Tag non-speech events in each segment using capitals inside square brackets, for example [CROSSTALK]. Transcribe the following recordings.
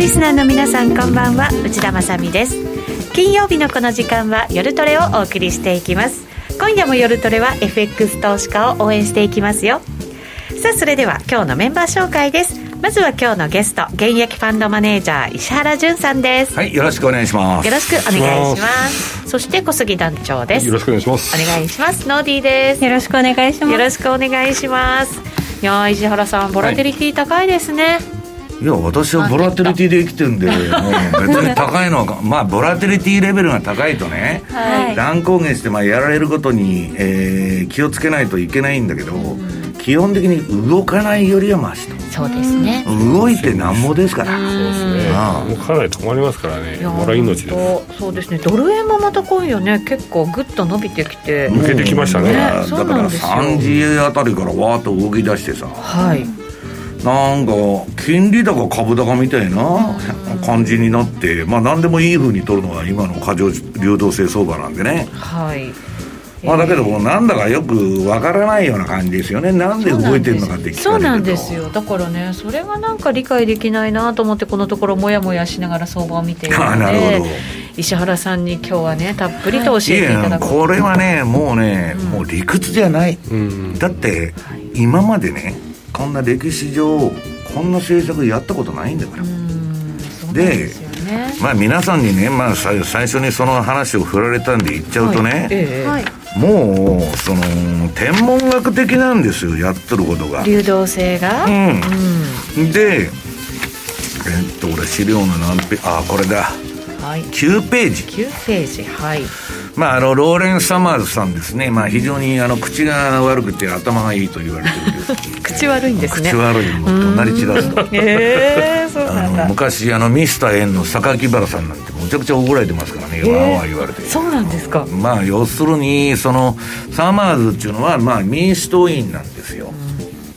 リスナーの皆さんこんばんは。内田まさです。金曜日のこの時間は夜トレをお送りしていきます。今夜も夜トレは FX 投資家を応援していきますよ。さあそれでは今日のメンバー紹介です。まずは今日のゲスト現役ファンドマネージャー石原潤さんです。はいよろしくお願いします。よろしくお願いします。そして小杉団長です、よろしくお願いします。お願いします。ノーディーです。よろしくお願いします。よろしくお願いします。いや石原さんボラテリティ高いですね、はいいや私はボラテリティで生きてるんで、もう別に高いのは、まあ、ボラテリティレベルが高いとね、はい、乱高下して、まあ、やられることに、えー、気をつけないといけないんだけど、基本的に動かないよりはましと。そうですね。動いてなんもですから。そうですね。もうかなり止まりますからね。ボラ命です。そうですね。ドル円もまた今夜ね、結構ぐっと伸びてきて。抜けてきましたね。ねだから3時あたりからわーっと動き出してさ。はい。なんか金利高株高みたいな感じになって、まあ何でもいいふうに取るのが今の過剰流動性相場なんでね。はい。まあ、だけどもなんだかよくわからないような感じですよね。なんで動いてるのかって聞かれるそうなんですよ。だからねそれがなんか理解できないなと思ってこのところもやもやしながら相場を見ているのでなるほど。石原さんに今日はねたっぷりと教えていただく、これはねもうね、うん、もう理屈じゃない、うん、だって、はい、今までねこんな歴史上こんな政策やったことないんだから。で、ね、まあ皆さんにね、まあ、最初にその話を振られたんで言っちゃうとね、はい。ええ、もうその天文学的なんですよやってることが。流動性が。うん、うん、でえっと俺資料の何ペあこれだ、はい、9ページ。9ページはいまあ、あのローレン・サマーズさんですね、まあ、非常にあの口が悪くて頭がいいと言われてるんです。[LAUGHS] 口悪いんですね。口悪いの隣散らすと。えー、そうなんだ。昔あのミスター円の榊原さんなんてむちゃくちゃ怒られてますからね、えー、わーわー言われて。そうなんですか。まあ要するにそのサマーズっていうのは、まあ、民主党員なんですよ、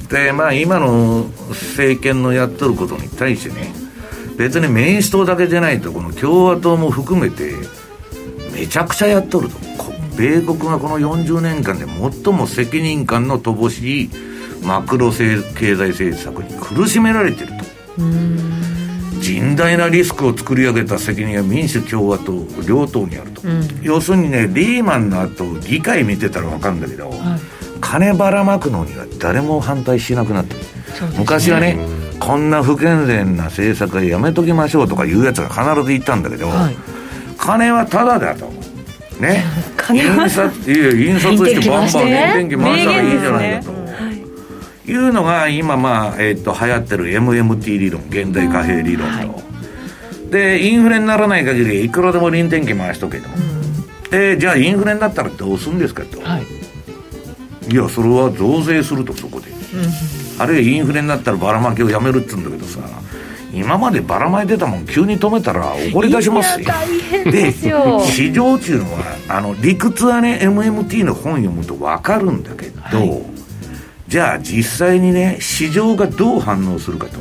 うん、でまあ今の政権のやってることに対してね別に民主党だけじゃないとこの共和党も含めてめちゃくちゃやっとると。米国がこの40年間で最も責任感の乏しいマクロ経済政策に苦しめられてると。甚大なリスクを作り上げた責任は民主共和党両党にあると、うん、要するにねリーマンの後議会見てたら分かるんだけど、はい、金ばらまくのには誰も反対しなくなって、ね、昔はねこんな不健全な政策はやめときましょうとかいうやつが必ず言ったんだけど、はい金はタダだと。ね。[LAUGHS] 印刷いや印刷してバンバン電気回したらいいんじゃないかと、い。うのが今まあ、えー、っと流行ってる MMT 理論現代貨幣理論と、はい、でインフレにならない限りいくらでも臨転機回しとけと、うん、でじゃあインフレになったらどうするんですかと、はい、いやそれは増税するとそこで、うん、あるいはインフレになったらばらまきをやめるっつうんだけどさ今までばらまいてたもん急に止めたら怒り出しますよ。で市場っていうのはあの理屈はね MMT の本読むと分かるんだけど、はい、じゃあ実際にね市場がどう反応するかと。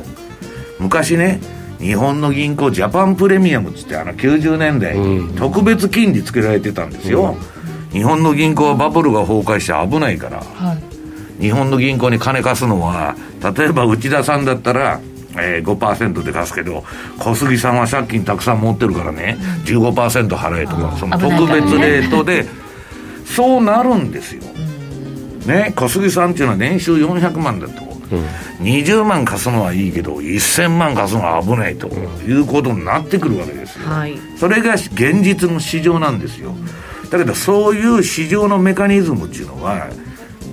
昔ね日本の銀行ジャパンプレミアムっつってあの90年代に特別金利つけられてたんですよ、うん、日本の銀行はバブルが崩壊して危ないから、はい、日本の銀行に金貸すのは例えば内田さんだったらえー、5%で貸すけど小杉さんは借金たくさん持ってるからね15%払えとかその特別レートで [LAUGHS] そうなるんですよ、ね小杉さんっていうのは年収400万だと、うん、20万貸すのはいいけど1000万貸すのは危ないということになってくるわけですよ、はい、それが現実の市場なんですよ。だけどそういう市場のメカニズムっていうのは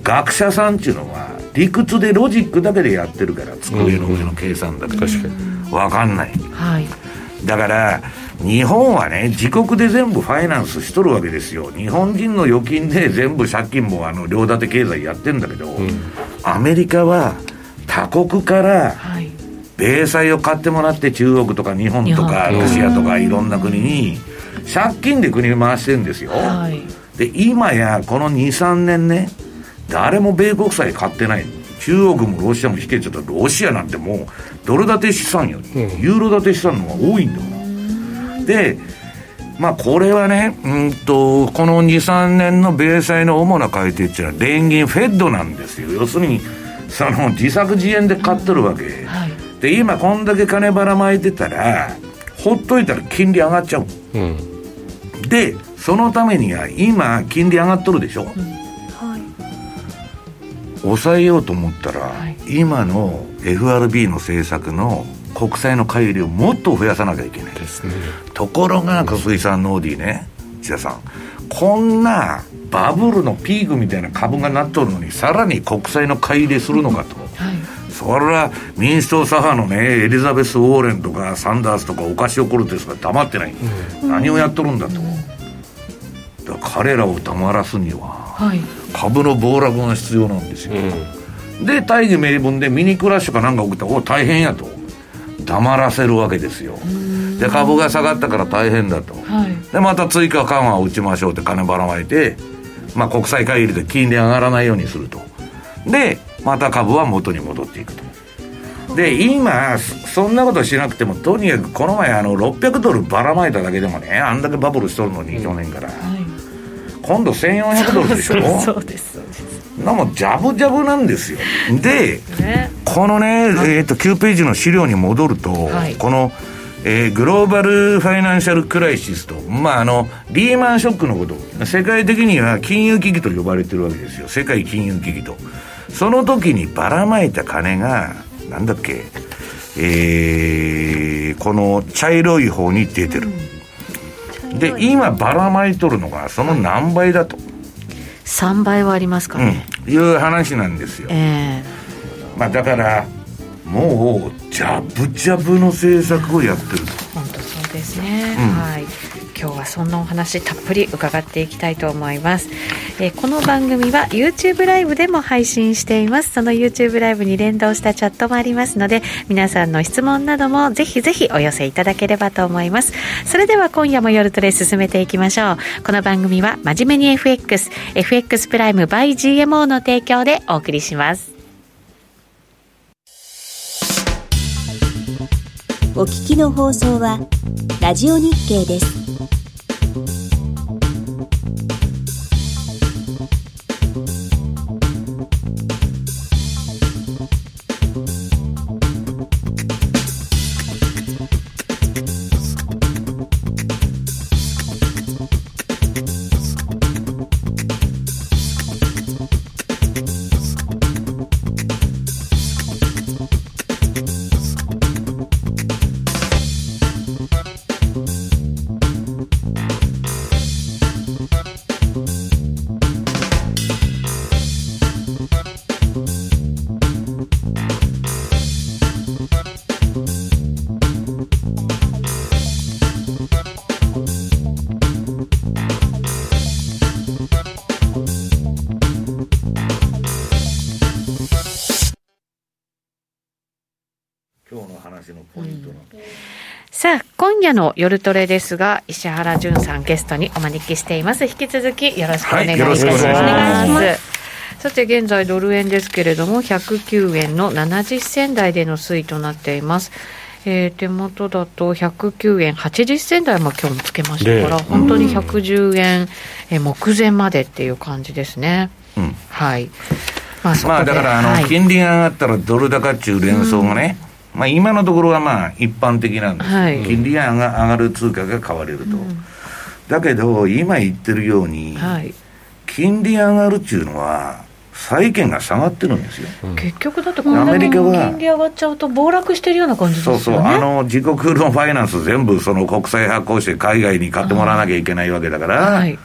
学者さんっていうのは理屈でロジックだけでやってるから机の上の計算だけ確かに分かんない、はい、だから日本はね自国で全部ファイナンスしとるわけですよ。日本人の預金で全部借金もあの両立て経済やってんだけど、うん、アメリカは他国から米債を買ってもらって中国とか日本とかロシアとかいろんな国に借金で国回してるんですよ、はい、で今やこの23年ね誰も米国債買ってない。中国もロシアも引けちゃった。ロシアなんてもうドル建て資産よ。り、ユーロ建て資産の方が多いんだから。でまあこれはねうんとこの23年の米債の主な買い手っていうのは連銀フェッドなんですよ。要するにその自作自演で買ってるわけ、はい、で今こんだけ金ばらまいてたらほっといたら金利上がっちゃう、うん、でそのためには今金利上がっとるでしょ、うん、はい抑えようと思ったら、はい、今の FRB の政策の国債の買い入れをもっと増やさなきゃいけない。ですね。ところが小杉さんノーディーね。千田さん。こんなバブルのピークみたいな株がなっとるのにさらに国債の買い入れするのかと、はい、それは民主党左派のねエリザベス・ウォーレンとかサンダースとかオカシオ・コルテスが黙ってない、うん、何をやっとるんだと、うん、だ彼らを黙らすには、はい、株の暴落が必要なんですよ、うん、で大義名分でミニクラッシュかなんか起きたらお大変やと。黙らせるわけですよ。で株が下がったから大変だと、はい、でまた追加緩和を打ちましょうって金ばらまいてまあ、国際会議で金利上がらないようにすると。でまた株は元に戻っていくと。で今そんなことしなくてもとにかくこの前あの600ドルばらまいただけでもねあんだけバブルしとるのに、去年から、はい、今度1400ドルでしょ？そうですそうです。なもジャブジャブなんですよ。で、ね、このね、えーと、9ページの資料に戻ると、はい、この「えー、グローバルファイナンシャルクライシスと、まあ、あの、リーマンショックのこと、世界的には金融危機と呼ばれてるわけですよ。世界金融危機と。その時にばらまいた金が、なんだっけ、えー、この茶色い方に出てる。うん、で、今ばらまいとるのが、その何倍だと。3倍はありますかね。うん、いう話なんですよ。えー、まあ、だから、もうジャブジャブの政策をやってる本当そうですね、うん、はい今日はそんなお話たっぷり伺っていきたいと思います、えー、この番組は YouTube ライブでも配信しています。その YouTube ライブに連動したチャットもありますので皆さんの質問などもぜひぜひお寄せいただければと思います。それでは今夜も夜トレ進めていきましょう。この番組は真面目に FX FX プライム by GMO の提供でお送りします。お聞きの放送はラジオ日経です。夜の夜トレですが石原潤さんゲストにお招きしています。引き続きよろしくお願いいたします、はい、さて現在ドル円ですけれども109円の70銭台での推移となっています。えー、手元だと109円80銭台も今日もつけましたから、本当に110円、え目前までっていう感じですね。うん、はい。まあ、まあ、だからあの、はい、金利が上がったらドル高っていう連想がね、うんまあ、今のところはまあ一般的なんです、はい、金利が上がる通貨が買われると、うん、だけど今言ってるように、はい、金利上がるっていうのは債券が下がってるんですよ、うん、結局だってこんなに金利上がっちゃうと暴落してるような感じですよね。そうそう。あの自国のファイナンス全部その国債発行して海外に買ってもらわなきゃいけないわけだから、はい、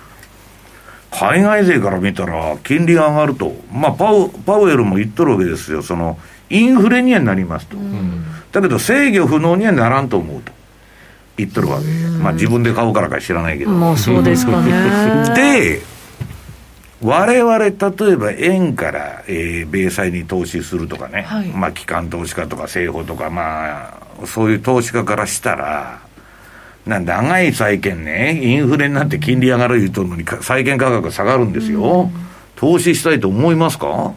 海外勢から見たら金利が上がると。まあパウパウエルも言っとるわけですよ。そのインフレにはなりますと、うん、だけど制御不能にはならんと思うと。言っとるわけ、まあ自分で買うからか知らないけど。まあそうですかね。[LAUGHS] で我々例えば円から、えー、米債に投資するとかね、はい、まあ機関投資家とか政府とかまあそういう投資家からしたらな長い債券ねインフレになって金利上がる言うとるのに債券価格下がるんですよ、うん、投資したいと思いますか？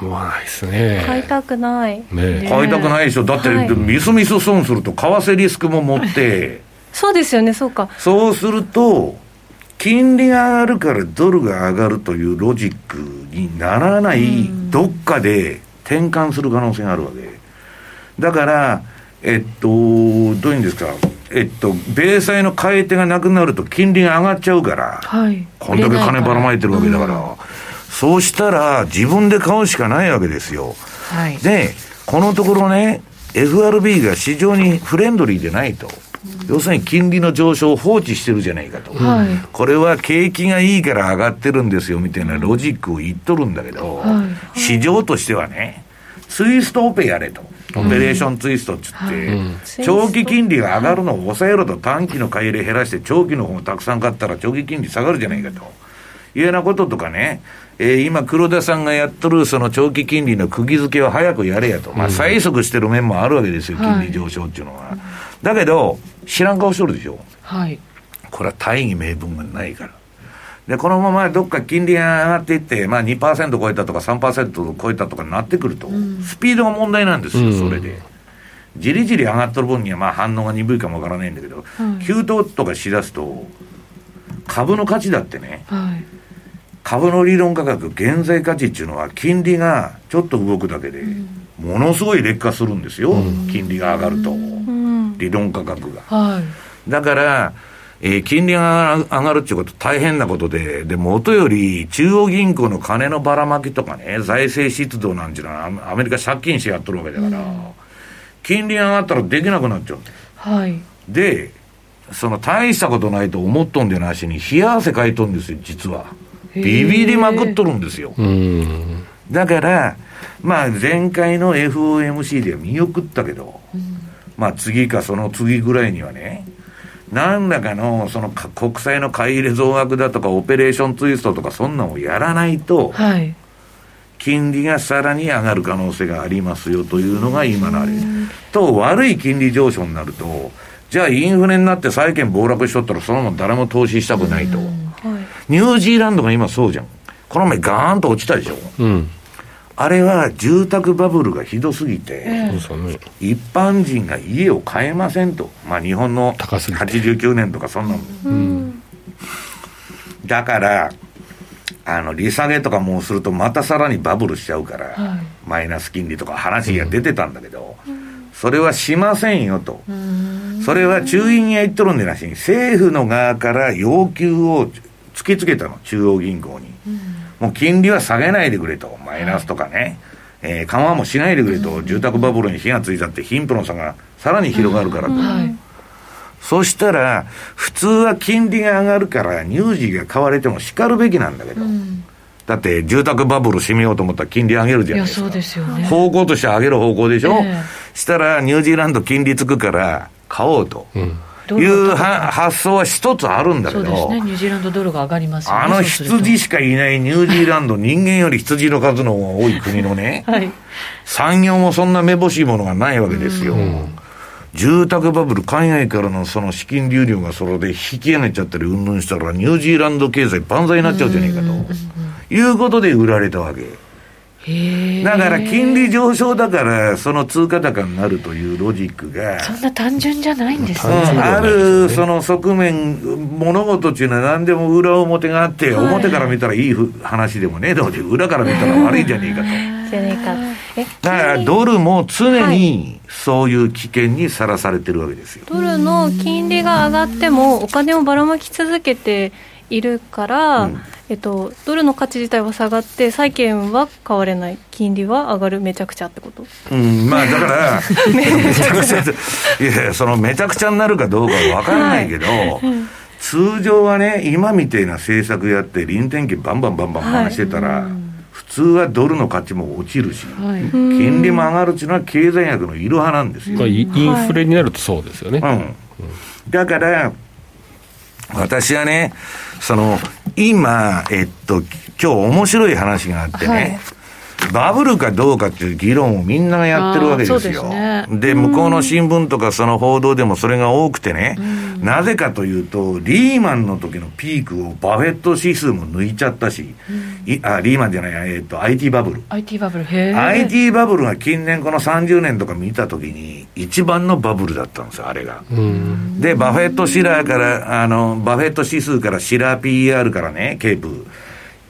思わないですね。買いたくない、ね、買いたくないでしょ。だって、はい、ミスミス損すると為替リスクも持って。[LAUGHS] そうですよね。そうか。そうすると金利が上がるからドルが上がるというロジックにならない、どっかで転換する可能性があるわけ。だから、えっと、どういうんですか、えっと、米債の買い手がなくなると金利が上がっちゃうから、はい。こんだけ金ばらまいてるわけだから、そうしたら自分で買うしかないわけですよ。はいで、このところね、FRB が市場にフレンドリーでないと。要するに金利の上昇を放置してるじゃないかと。はいこれは景気がいいから上がってるんですよみたいなロジックを言っとるんだけど、市場としてはね、ツイストオペやれと。オペレーションツイストっつって、長期金利が上がるのを抑えろと短期の買い入れ減らして長期の方をたくさん買ったら長期金利下がるじゃないかと。いうようなこととかね、えー今黒田さんがやっとるその長期金利の釘付けを早くやれやと。まあ催促してる面もあるわけですよ、金利上昇っていうのは。だけど、知らん顔しとるでしょ。はいこれは大義名分がないから。で、このままどっか金利が上がっていって、まあ2%超えたとか3%超えたとかになってくると、スピードが問題なんですよ、それで。じりじり上がっとる分にはまあ反応が鈍いかもわからないんだけど、急騰とかしだすと、株の価値だってね、はい株の理論価格、現在価値っていうのは、金利がちょっと動くだけで、ものすごい劣化するんですよ、金利が上がると、理論価格が。はい。だから、えー金利が上がるっていうこと大変なことで、で、元より中央銀行の金のばらまきとかね、財政出動なんていうのはアアメリカ借金してやっとるわけだから、金利が上がったらできなくなっちゃう。はい。で、その大したことないと思っとんでなしに、冷や汗かいとんですよ、実は。ビビりまくっとるんですよ。うん。だから、まあ前回の FOMC では見送ったけど、まあ次かその次ぐらいにはね、何らかのそのか国債の買い入れ増額だとかオペレーションツイストとかそんなのをやらないと、はい金利がさらに上がる可能性がありますよというのが今のあれ。と、悪い金利上昇になると、じゃあインフレになって債券暴落しとったらそのまま誰も投資したくないと。ニュージーランドが今そうじゃん。この前ガーンと落ちたでしょ。うん。あれは住宅バブルがひどすぎて。一般人が家を買えませんと。まあ日本の高すぎて89年とかそんなの。だから、あの、利下げとかもうするとまたさらにバブルしちゃうから、マイナス金利とか話が出てたんだけど、それはしませんよと。それは中銀が言っとるんでなしに、政府の側から要求を突きつけたの、中央銀行に。もう金利は下げないでくれと、マイナスとかね、えー緩和もしないでくれと、住宅バブルに火がついちゃって、貧富の差がさらに広がるからと。そしたら、普通は金利が上がるから、乳児が買われても叱るべきなんだけど、だって住宅バブル閉めようと思ったら金利上げるじゃないですか。いやそうですよね。方向として上げる方向でしょ、ええ。したら、ニュージーランド金利つくから、買おうと。ドルいう発想は一つあるんだけど、そうですねニュージーランドドルが上がりますよねあの羊しかいないニュージーランド、人間より羊の数の方が多い国のね、[LAUGHS] はい産業もそんなめぼしいものがないわけですよ。住宅バブル、海外からのその資金流入がそれで引き上げちゃったり、うんぬんしたら、ニュージーランド経済万歳になっちゃうじゃねえかと。いうことで売られたわけ。だから、金利上昇だから、その通貨高になるというロジックが、そんな単純じゃないんですうんね。あるその側面、物事っていうのは何でも裏表があって、表から見たらいいふ話でもねえ。だろうし、裏から見たら悪いんじゃねえかと。じゃねえか。えだからドルも常にそういう危険にさらされてるわけですよ。ドルの金利が上がってもお金をばらまき続けているから、うん。えっと、ドルの価値自体は下がって債券は買われない金利は上がる。めちゃくちゃってこと？うん、まあだから、[LAUGHS] めちゃくちゃ、いやいや、そのめちゃくちゃになるかどうかは分からないけど、通常はね、今みたいな政策やって、臨転機バンバンバンバン回してたら、普通はドルの価値も落ちるし、はい。金利も上がるっていうのは経済学のいる派なんですよ。インフレになるとそうですよね。うん。だから、私はね、その、今、えっと、今日面白い話があってね、はい。バブルかどうかっていう議論をみんながやってるわけですよ。ですねで向こうの新聞とかその報道でもそれが多くてね、なぜかというと、リーマンの時のピークをバフェット指数も抜いちゃったし、いあリーマンじゃない、えっと、IT バブル。IT バブルへえ IT バブルが近年この30年とか見たときに、一番のバブルだったんですよ、あれが。うん。で、バフェットシラーから、あの、バフェット指数からシラー PER からね、 CAPE。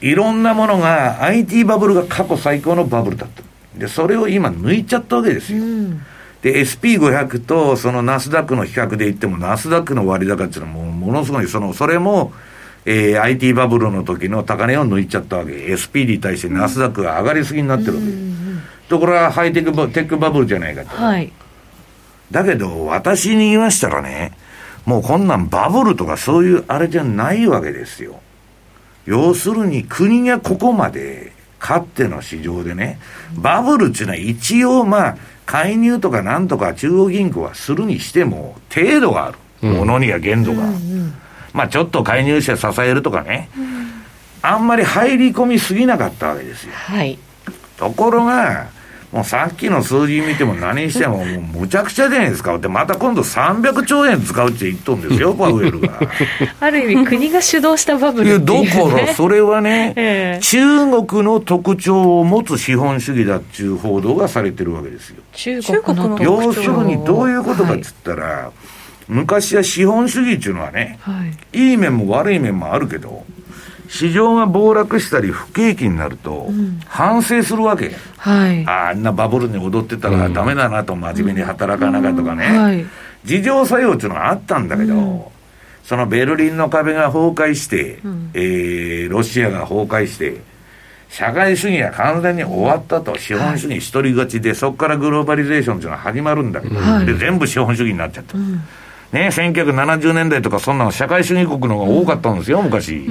いろんなものが、IT バブルが過去最高のバブルだった。で、それを今抜いちゃったわけですよ。で、SP500 とそのナスダックの比較で言っても、ナスダックの割高っていうのはもうものすごい、その、それも、えー、IT バブルの時の高値を抜いちゃったわけ。SP に対してナスダックが上がりすぎになってるわけ。ところがハイテクバテックバブルじゃないかと。はい。だけど、私に言わしたらね、もうこんなんバブルとかそういうあれじゃないわけですよ。要するに国がここまで、かっての市場でね、バブルっていうのは一応まあ、介入とかなんとか中央銀行はするにしても、程度がある。ものには限度が。まあちょっと介入して支えるとかね。あんまり入り込みすぎなかったわけですよ。はい。ところが、もうさっきの数字見ても何してももうむちゃくちゃじゃないですか。で、また今度300兆円使うって言っとんですよ、パウエルが。[LAUGHS] ある意味国が主導したバブルってだいう、ね。からそれはね、ええ中国の特徴を持つ資本主義だっていう報道がされてるわけですよ。中国の特徴要するにどういうことかっつったら、昔は資本主義っていうのはね。いい面も悪い面もあるけど、市場が暴落したり不景気になると、反省するわけ。はい。ああんなバブルに踊ってたらダメだなと、真面目に働かなかとかね、はい。自浄作用っていうのがあったんだけど、そのベルリンの壁が崩壊して、えーロシアが崩壊して、社会主義が完全に終わったと、資本主義一人勝ちで、そこからグローバリゼーションっていうのが始まるんだけど、はいで全部資本主義になっちゃった。ね、1970年代とかそんなの社会主義国の方が多かったんですよ、昔。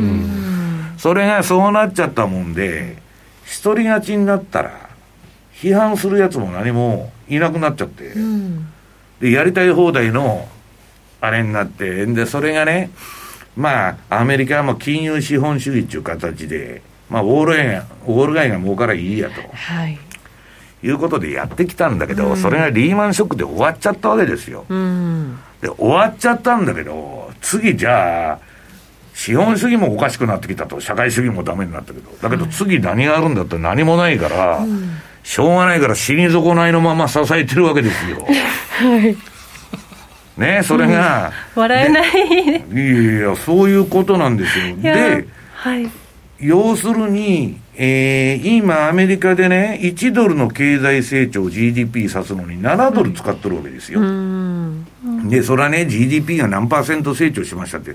それがそうなっちゃったもんで、一人勝ちになったら、批判するやつも何もいなくなっちゃって、で、やりたい放題の、あれになって、で、それがね、まあ、アメリカはもう金融資本主義っていう形で、まあ、ウォール街が、ウォール街が儲からいいやと。はい。いうことでやってきたんだけど、それがリーマンショックで終わっちゃったわけですよ。うん。で、終わっちゃったんだけど、次じゃあ、資本主義もおかしくなってきたと、社会主義もダメになったけど、だけど次何があるんだって何もないから、しょうがないから死に損ないのまま支えてるわけですよ。[LAUGHS] ねそれが、笑えない。いやいや、そういうことなんですよ。で、はい。要するに、えー今アメリカでね、1ドルの経済成長 GDP 指すのに7ドル使ってるわけですよ。で、それはね、GDP が何パーセント成長しましたって、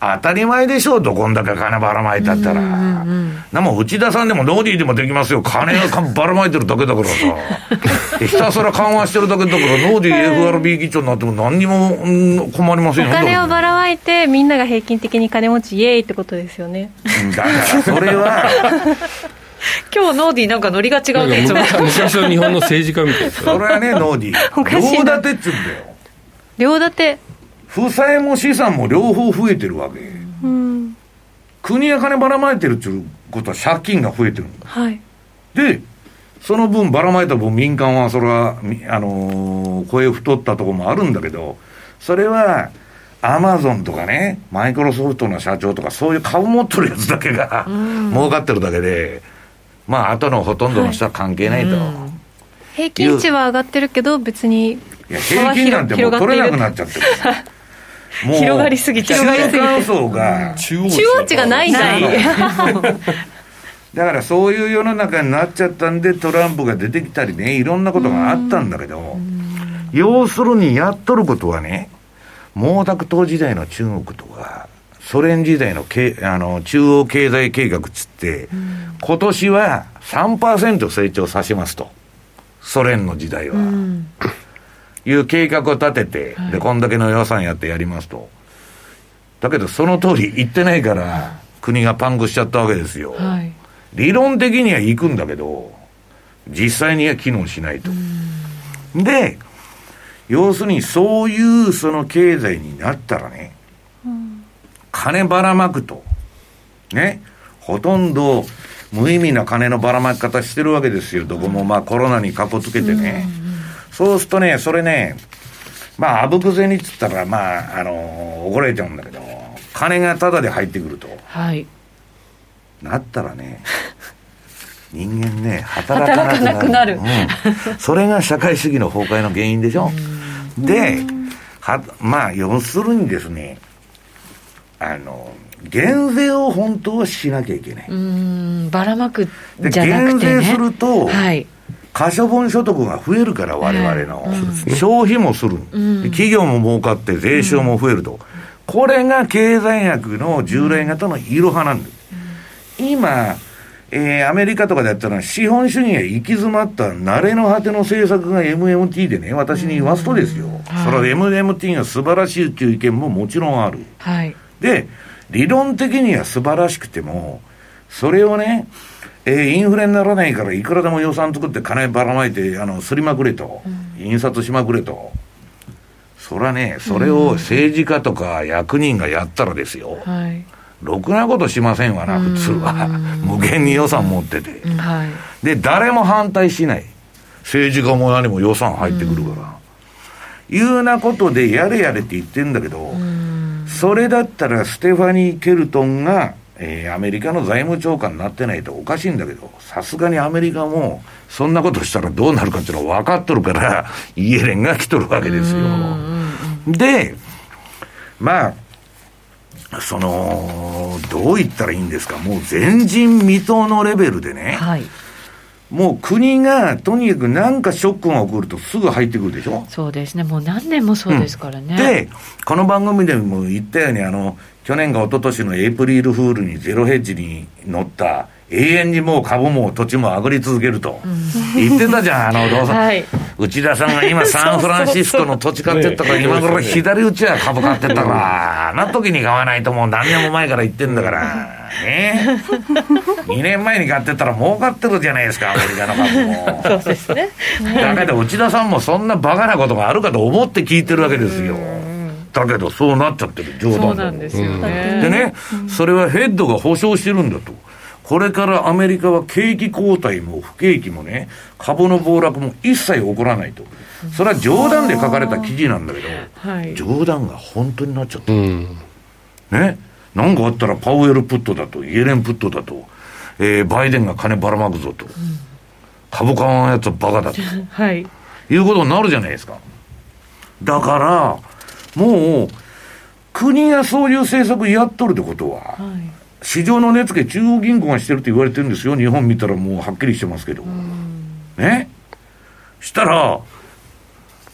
当たり前でしょう、どこんだけ金ばらまいたったら。なもん内田さんでもノーディーでもできますよ。金がばらまいてるだけだからさ。[LAUGHS] でひたすら緩和してるだけだから、ノーディー FRB 議長になっても何にも、うん困りませんよ。お金をばららまいて、みんなが平均的に金持ち、イエーイってことですよね。だから、それは、[LAUGHS] 今日ノーディーなんかノリが違うんね。昔の日本の政治家みたいですそれはね、ノーディー。おかしいな両立てっつうんだよ。両立て。負債も資産も両方増えてるわけ。うん。国が金ばらまいてるっていうことは借金が増えてる。はい。で、その分ばらまいた分民間はそれは、みあのー声太ったところもあるんだけど、それは、アマゾンとかね、マイクロソフトの社長とかそういう株持ってるやつだけが儲かってるだけで、まあ、後のほとんどの人は関係ないと。平均値は上がってるけど、別に。いや、平均なんてもう取れなくなっちゃってる。[LAUGHS] もう広がりすぎちゃう中間層が、中央値がないんだない [LAUGHS] だからそういう世の中になっちゃったんで、トランプが出てきたりね、いろんなことがあったんだけど、要するにやっとることはね、毛沢東時代の中国とか、ソ連時代のけあの中央経済計画っつって、今年は3%成長させますと。ソ連の時代は。いう計画を立てて、で、こんだけの予算やってやりますと。だけど、その通り言ってないから、国がパンクしちゃったわけですよ。はい。理論的には行くんだけど、実際には機能しないと。で、要するにそういうその経済になったらね、金ばらまくと。ね。ほとんど無意味な金のばらまき方してるわけですよ。どこもまあコロナにかこつけてね。そうするとね、それね、まあ、あぶく銭っつったら、まあ、あの怒られちゃうんだけど、金がタダで入ってくると。はい。なったらね、[LAUGHS] 人間ね、働かなくなる。なくなるうんそれが社会主義の崩壊の原因でしょ。で、は、まあ、要するにですね、あの、減税を本当はしなきゃいけない。うーん、ばらまくでじゃなくてね。減税するとはい。可処分所得が増えるから、我々の、消費もする、企業も儲かって税収も増えると、これが経済学の従来型のいろはなんです。今、えー、アメリカとかでやったら、資本主義が行き詰まった慣れの果ての政策が MMT でね、私に言わすとですよ、はい、それは MMT が素晴らしいという意見ももちろんある。はい、で、理論的には素晴らしくても、それをね、えー、インフレにならないからいくらでも予算作って金ばらまいて、あの、すりまくれと、うん、印刷しまくれと。それはね、それを政治家とか役人がやったらですよ。はいろくなことしませんわな、普通は。無限に予算持ってて。はい、で、誰も反対しない。政治家も何も予算入ってくるから。いうなことで、やれやれって言ってんだけど、それだったらステファニー・ケルトンが、えー、アメリカの財務長官になってないとおかしいんだけど、さすがにアメリカも、そんなことしたらどうなるかっていうのは分かっとるから、[LAUGHS] イエレンが来とるわけですよ。で、まあ、その、どう言ったらいいんですか、もう前人未到のレベルでね、はい、もう国がとにかく何かショックが起こるとすぐ入ってくるでしょ。そうですね、もう何年もそうですからね。うん、で、この番組でも言ったように、あの、去年か一昨年のエイプリルフールにゼロヘッジに乗った永遠にもう株も土地も上がり続けると、言ってたじゃん、あの、どうぞ、はい、内田さんが今 [LAUGHS] サンフランシスコの土地買ってったから、今頃左打ちは株買ってったから、あの時に買わないともう何年も前から [LAUGHS] 言ってんだから、ね。2年前に買ってったら儲かってるじゃないですか、アメリカの株も。そうですね。だけど内田さんもそんなバカなことがあるかと思って聞いてるわけですよ。だけどそうなっちゃってる、冗談そうなんですよね。でね、それはヘッドが保証してるんだと。これからアメリカは景気後退も不景気もね、株の暴落も一切起こらないと。それは冗談で書かれた記事なんだけど、はい、冗談が本当になっちゃった。うん、ね？なんかあったらパウエルプットだと、イエレンプットだと、えー、バイデンが金ばらまくぞと。うん、株価のやつはバカだと。[LAUGHS] はい。いうことになるじゃないですか。だから、もう、国がそういう政策やっとるってことは、はい市場の値付け中央銀行がしてるって言われてるんですよ。日本見たらもうはっきりしてますけど。ねしたら、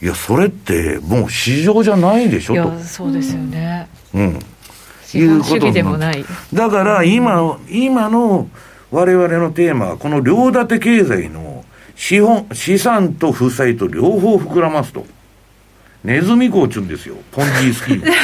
いや、それってもう市場じゃないでしょと。そうですよね。うん。いうことでもない。だから今、今の我々のテーマは、この両立て経済の資本、資産と負債と両方膨らますと。ネズミ講っちゅうんですよ。ポンジースキーム。[LAUGHS]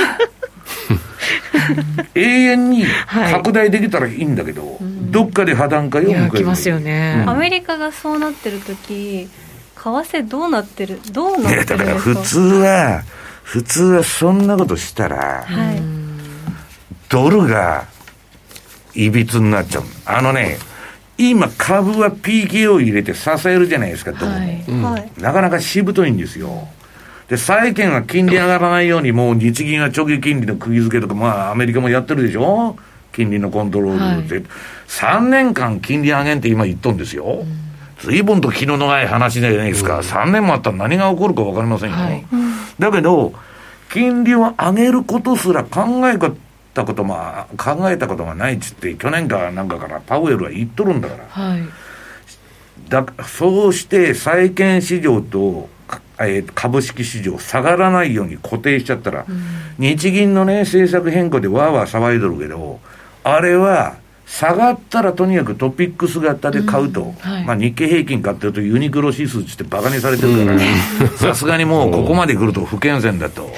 永遠に拡大できたらいいんだけど、はい、どっかで破談会を迎える。ますよね、うん、アメリカがそうなってる時為替どうなってる？どうなってるんですか？だから普通は普通はそんなことしたら、はい、ドルがいびつになっちゃう。あのね今株は PK を入れて支えるじゃないですかドル。も、はい、なかなかしぶといんですよで、債券は金利上がらないように、もう日銀が長期金利の釘付けとか、まあ、アメリカもやってるでしょ？金利のコントロールで。はい、3年間金利上げんって今言っとんですよ。随分と気の長い話じゃないですか。うん、3年もあったら何が起こるか分かりませんよ。はい、だけど、金利を上げることすら考えたことも、考えたことがないっつって、去年かなんかからパウエルは言っとるんだから。はい、だそうして債券市場とえー、株式市場下がらないように固定しちゃったら、うん、日銀のね、政策変更でわーわー騒いどるけど、あれは、下がったらとにかくトピックス型で買うと、うん。はい、まあ、日経平均買ってるとユニクロ指数ってバカにされてるから、さすがにもうここまで来ると不健全だと、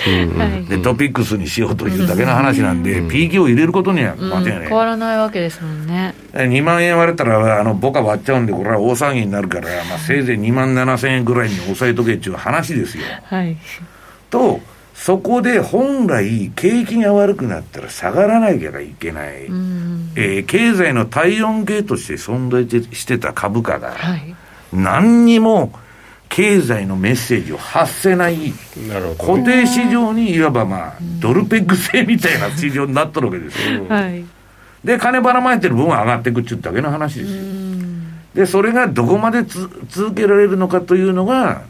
でトピックスにしようというだけの話なんで、PK を入れることには間違いない、変わらないわけですもんね。2万円割れたらあのボカ割っちゃうんでこれは大騒ぎになるから、まあ、せいぜい2万7千円ぐらいに抑えとけっていう話ですよ。はい、とそこで本来、景気が悪くなったら下がらなきゃいけない、えー、経済の体温計として存在してた株価が、はい、何にも経済のメッセージを発せない、固定市場にいわばまあ、ドルペック制みたいな市場になっとるわけですよ。はい、で、金ばらまいてる分は上がっていくっていうだけの話ですよ。で、それがどこまで続けられるのかというのが、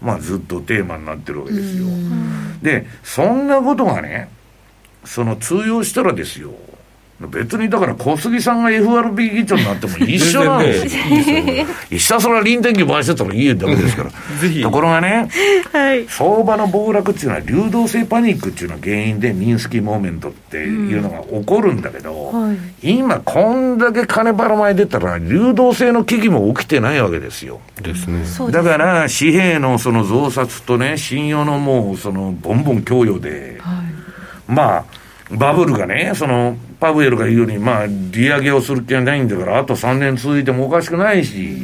まあ、ずっとテーマになってるわけですよ。で、そんなことがね、その通用したらですよ、別にだから小杉さんが FRB 議長になっても一緒なんですよ。ひたすら臨転機回してたらいいだけですから。[LAUGHS] ぜひところがね、はい相場の暴落っていうのは流動性パニックっていうのが原因でミンスキーモーメントっていうのが起こるんだけど、今こんだけ金ばらまいてたら流動性の危機も起きてないわけですよ。ですね。だから紙幣のその増刷とね、信用のもうそのボンボン供与で、まあ、バブルがね、そのパウエルが言うように、まあ、利上げをする気はないんだから、あと3年続いてもおかしくないし、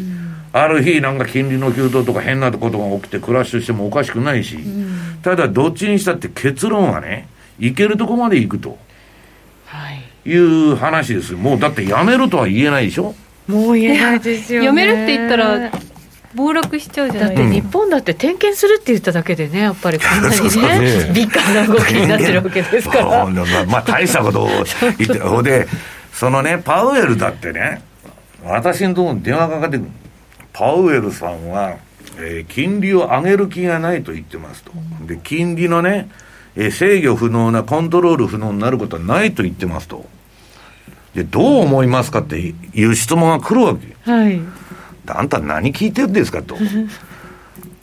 ある日なんか金利の急騰とか変なことが起きてクラッシュしてもおかしくないし、ただどっちにしたって結論はね、いけるとこまで行くと。はい。いう話ですよ。もうだってやめるとは言えないでしょ？もう言えないですよね。やめるって言ったら暴落しちゃうじゃだってないです日本だって点検するって言っただけでねやっぱりこんなにねねビッグな動きになってるわけですかま [LAUGHS] あらまあまあ、大したことを言って、[LAUGHS] ほんで、そのね、パウエルだってね、私のところに電話かかってくる。パウエルさんは、えー金利を上げる気がないと言ってますと。で、金利のね、えー制御不能な、コントロール不能になることはないと言ってますと。で、どう思いますかっていう質問が来るわけ。はいあんた何聞いてるんですかと。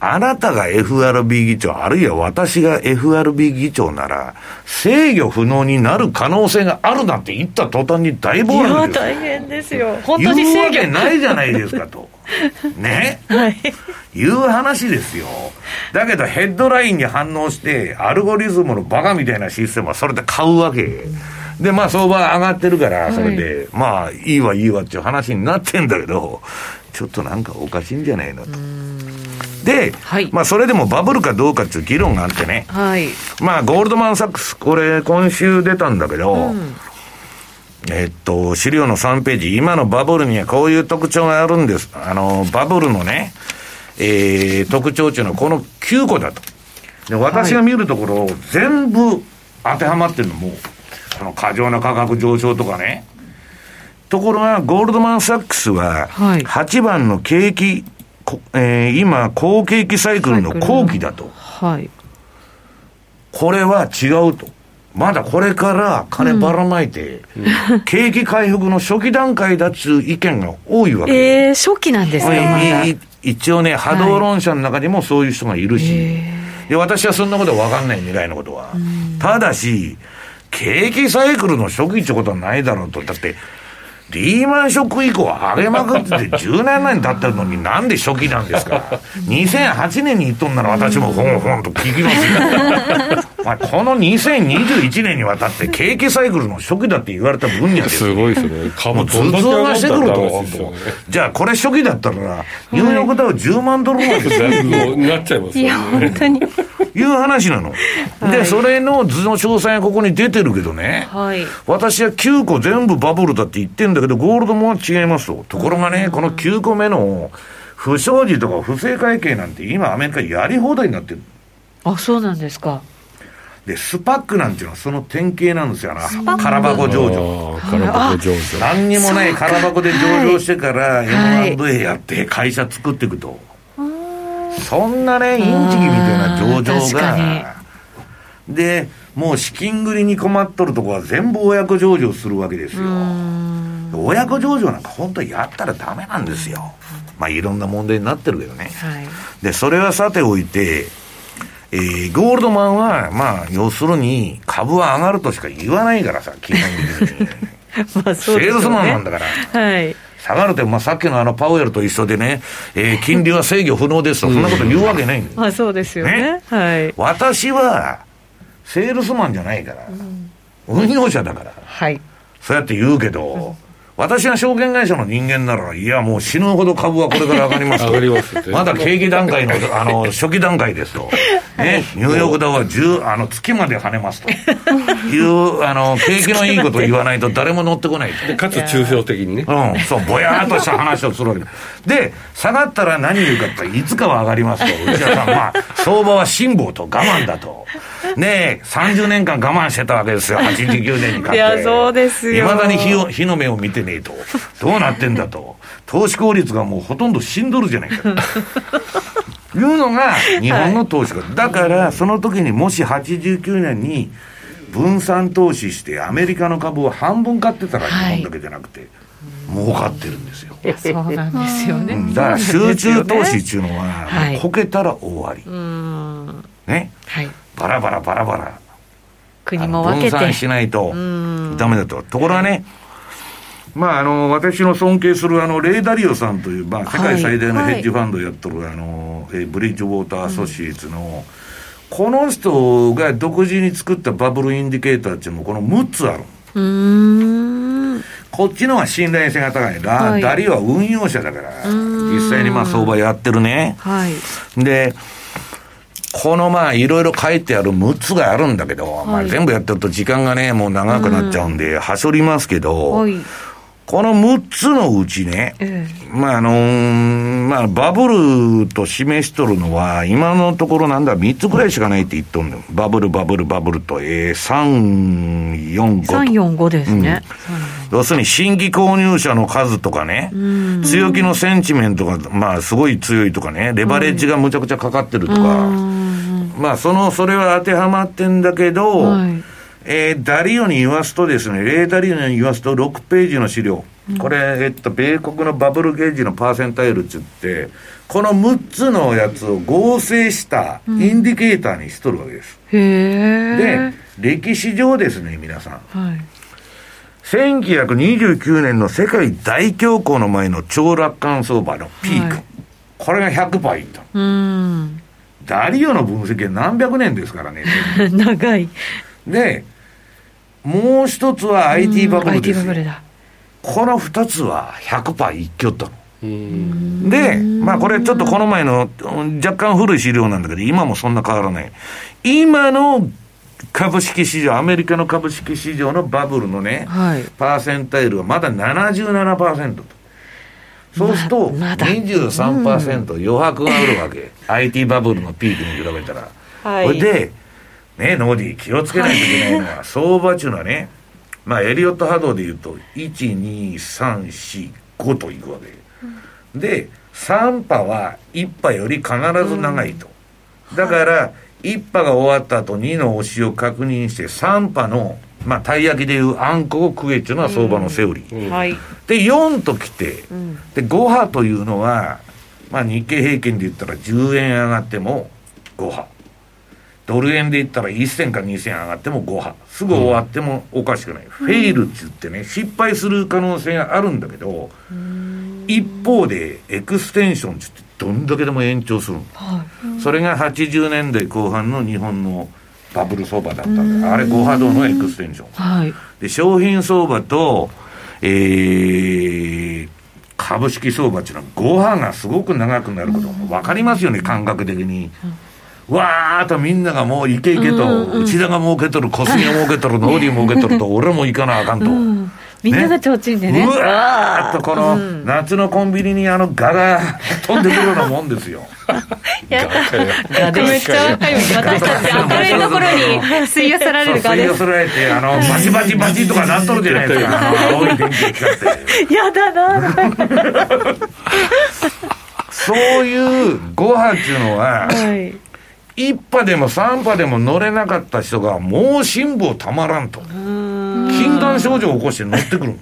あなたが FRB 議長、あるいは私が FRB 議長なら、制御不能になる可能性があるなんて言った途端に大い暴落です大変ですよ本当に言うわけないじゃないですかと。[LAUGHS] ね？はいいう話ですよ。だけどヘッドラインに反応して、アルゴリズムのバカみたいなシステムはそれで買うわけ。で、まあ相場上がってるから、それで、まあいいわいいわっていう話になってんだけど、ちょっとなんかおかしいんじゃないのと。で、はいまあそれでもバブルかどうかっていう議論があってね。はいまあゴールドマンサックス、これ今週出たんだけど、えっと、資料の3ページ、今のバブルにはこういう特徴があるんです。あの、バブルのね、えー、特徴っていうのはこの9個だと。で、私が見るところ、全部当てはまってるのも、その過剰な価格上昇とかね。ところが、ゴールドマンサックスは、はい8番の景気、こえー今、好景気サイクルの後期だと。はいこれは違うと。まだこれから金ばらまいて、景気回復の初期段階だっつう意見が多いわけ。えー、初期なんですかま一応ね、波動論者の中にもそういう人がいるし、で私はそんなことは分かんない、未来のことは。ただし、景気サイクルの初期ってことはないだろうと。だって、リーマンショック以降上げまくってて10年前に経ってるのになんで初期なんですか ?2008 年に言っとんなら私もほんほんと聞きますよ。まあ、この2021年にわたって景気サイクルの初期だって言われた分にはですすごいですね。株もう頭どんだけ痛がしてくると、上が本ったんだって話ですよね当じゃあこれ初期だったら、ニューヨークダウ10万ドルなんですよ。だいなっちゃいますいやよね。本当にいう話なの。で、それの図の詳細がここに出てるけどね。はい私は9個全部バブルだって言ってんだけど、ゴールドもは違いますと。ところがね、この9個目の不祥事とか不正会計なんて今アメリカやり放題になってる。あそうなんですかで、スパックなんていうのはその典型なんですよな。空箱上場。空箱上場。何にもない空箱で上場してからい M&A やって会社作っていくと。そんなね、インチキみたいな上場が。で、もう資金繰りに困っとるとこは全部親子上場するわけですよ。親子上場なんか本当はやったらダメなんですよ。まあいろんな問題になってるけどね。はいで、それはさておいて、えー、ゴールドマンは、まあ、要するに、株は上がるとしか言わないからさ、基本的に。[LAUGHS] まあそうですよね。セールスマンなんだから。はい。下がるって、まあ、さっきのあの、パウエルと一緒でね、えー金利は制御不能ですと、そんなこと言うわけないんだよ。まあそうですよね。ね。はい。私は、セールスマンじゃないから、運用者だから、はい。そうやって言うけど、私が証券会社の人間なら、いや、もう死ぬほど株はこれから上がりますと。上がりますまだ景気段階の、あの、初期段階ですと。ね、ニューヨークダウは10、あの、月まで跳ねますと。いう、あの、景気のいいこと言わないと誰も乗ってこないと。でかつ抽象的にね。うん、そう、ぼやーっとした話をするわけだで、下がったら何言うかっていつかは上がりますと。内田さん、まあ、相場は辛抱と我慢だと。ねえ、30年間我慢してたわけですよ、89年に買って。いやそうですよいまだに火を火の目を見てねえと。どうなってんだと。投資効率がもうほとんど死んどるじゃないか。いうのが日本の投資家。だから、その時にもし89年に、分散投資してアメリカの株を半分買ってたらはい日本だけじゃなくて、儲かってるんですよ。そうなんですよね、うんだから集中投資っていうのは、はいこけたら終わり。うんね。はいバラバラバラバラ。国も分けて分散しないとうんダメだと。ところがね、まあ、あの、私の尊敬する、あの、レイダリオさんという、まあ、世界最大のヘッジファンドをやっとる、あの、えーブリッジウォーターアソシエイツの、この人が独自に作ったバブルインディケーターっていうのも、この6つある。こっちの方が信頼性が高い。ラはいダリオは運用者だから、実際にまあ相場やってるね。はいで、このまあいろいろ書いてある6つがあるんだけど、まあ全部やってると時間がね、もう長くなっちゃうんで、はしょりますけど、はいこの6つのうちね、えまああのーまあバブルと示しとるのは、今のところなんだ、3つぐらいしかないって言っとんのよ。バブル、バブル、バブルと、えー、3、4、5と。345ですね、要するに新規購入者の数とかね、強気のセンチメントが、まあ、すごい強いとかね、レバレッジがむちゃくちゃかかってるとか、まあ、その、それは当てはまってんだけど、はいえーダリオに言わすとですね、レーダリオに言わすと6ページの資料。これ、えっと、米国のバブルゲージのパーセンタイルって言って、この6つのやつを合成したインディケーターにしとるわけです。へえで、歴史上ですね、皆さん。はい1929年の世界大恐慌の前の超楽観相場のピーク。はいこれが100%いった。うーんダリオの分析は何百年ですからね。[LAUGHS] 長いで、もう一つは IT バブル IT ですよ。バブルだこの二つは100%一挙ったの。うんで、まあこれちょっとこの前のうん若干古い資料なんだけど、今もそんな変わらない。今の株式市場、アメリカの株式市場のバブルのね、はいパーセンタイルはまだ77%と。そうすると、ままだ23%余白があるわけ。[LAUGHS] IT バブルのピークに比べたら。はいこれで、ね、ノーディー気をつけないといけないのは、相場っていうのはね、まあ、エリオット波動で言うと、1、2、3、4、5といくわけ。で、3波は1波より必ず長いと。だから、1波が終わった後2の押しを確認して、3波の、まあ、たい焼きでいうあんこを食えっていうのは相場のセオリー。はいで、4ときて、で、5波というのは、まあ、日経平均で言ったら10円上がっても5波。ドル円で言ったら1銭か2銭上がっても5波。すぐ終わってもおかしくない。フェイルって言ってね、失敗する可能性があるんだけど、一方でエクステンションって言ってどんだけでも延長するの。それが80年代後半の日本のバブル相場だったんだ。あれ5波動のエクステンション。はいで、商品相場と、えー、株式相場っていうのは、5波がすごく長くなることも分かりますよね、感覚的に。わーっとみんながもうイケイケと、内田が儲けとる、小杉が儲けとる、ノーディー儲けとると、[LAUGHS] 俺も行かなあかんと。みんなが提灯でね。うわーっとこの、夏のコンビニにあのガが飛んでくるようなもんですよ。[LAUGHS] ガめっちゃ若い私たち明るいところに吸い寄せられるそう吸い寄せられて、あの、バチバチバチとかなっとるじゃないですか。あの、[LAUGHS] 青い電気が光って。やだな。そういう5波っていうのは、はい1波でも3波でも乗れなかった人が、もう辛抱たまらんと。禁断症状を起こして乗ってくる。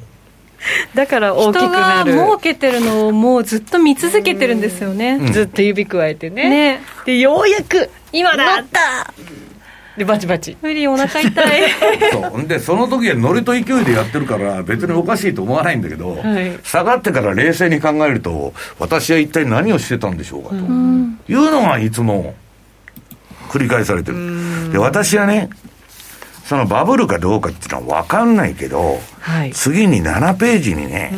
だから大きく人がなる儲けてるのをもうずっと見続けてるんですよね、ん。ずっと指くわえてね。ね。でようやく今だ。乗った。でバチバチ。無理お腹痛い。そう。んで、その時は乗りと勢いでやってるから、別におかしいと思わないんだけど、はい。下がってから冷静に考えると、私は一体何をしてたんでしょうかと。いうのがいつも繰り返されてる。で、私はね、そのバブルかどうかっていうのは分かんないけど、はい次に7ページにね、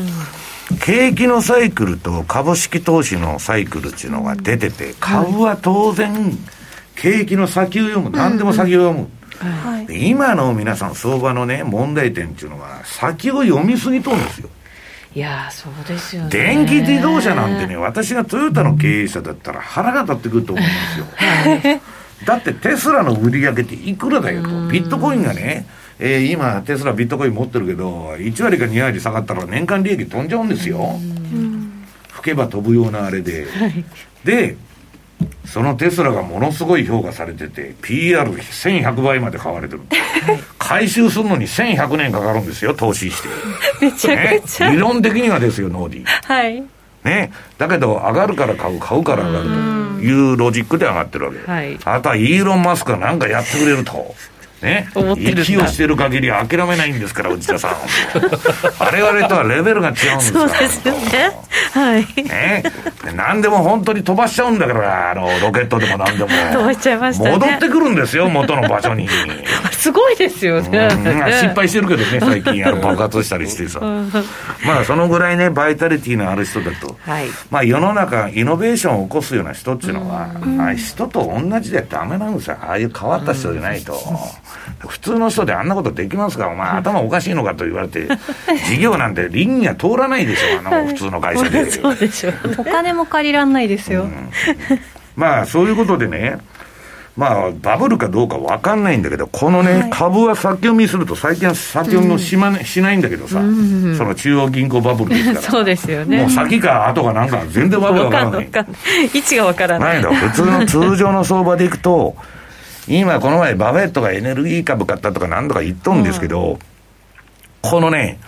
景気のサイクルと株式投資のサイクルっていうのが出てて、株は当然、景気の先を読む。何でも先を読む。はいで今の皆さん相場のね、問題点っていうのは、先を読みすぎとるんですよ。いやーそうですよね電気自動車なんてね、私がトヨタの経営者だったら腹が立ってくると思うんですよ。だってテスラの売り上げっていくらだよと。ビットコインがね、えー今テスラビットコイン持ってるけど、1割か2割下がったら年間利益飛んじゃうんですよ。吹けば飛ぶようなあれで。で、そのテスラがものすごい評価されてて、PR1100 倍まで買われてる。回収するのに1100年かかるんですよ、投資して。[LAUGHS] めちゃくちゃ、ね、理論的にはですよ、ノーディー。はいね、だけど、上がるから買う、買うから上がるというロジックで上がってるわけ。はいあとはイーロン・マスクが何かやってくれると。ね、息をしてる限り諦めないんですから、内田さん。[LAUGHS] 我々とはレベルが違うんですから。そうですよねはいね、何でも本当に飛ばしちゃうんだから、あの、ロケットでも何でも。[LAUGHS] 飛ばしちゃいましたね戻ってくるんですよ、元の場所に。[LAUGHS] すごいですよねうん失敗してるけどね、[LAUGHS] 最近、あの爆発したりしてさ。[LAUGHS] まあ、そのぐらいね、バイタリティのある人だと。はいまあ、世の中、イノベーションを起こすような人っていうのは、ああ人と同じでダメなんですよ。ああいう変わった人じゃないと。普通の人であんなことできますか？お前、頭おかしいのかと言われて、事業なんて倫理は通らないでしょ、あの、普通の会社で。そうでしょうお金も借りらんないですよ、まあ、そういうことでね、まあ、バブルかどうか分かんないんだけど、このね、株は先読みすると、最近は先読みもし,、ましないんだけどさ、その中央銀行バブルですから。[LAUGHS] そうですよね。もう先か後かなんか全然わけわわからんない。位置がわからなないいの。普通の通常の相場でいくと、今この前バフェットがエネルギー株買ったとか何とか言っとんですけど、このね、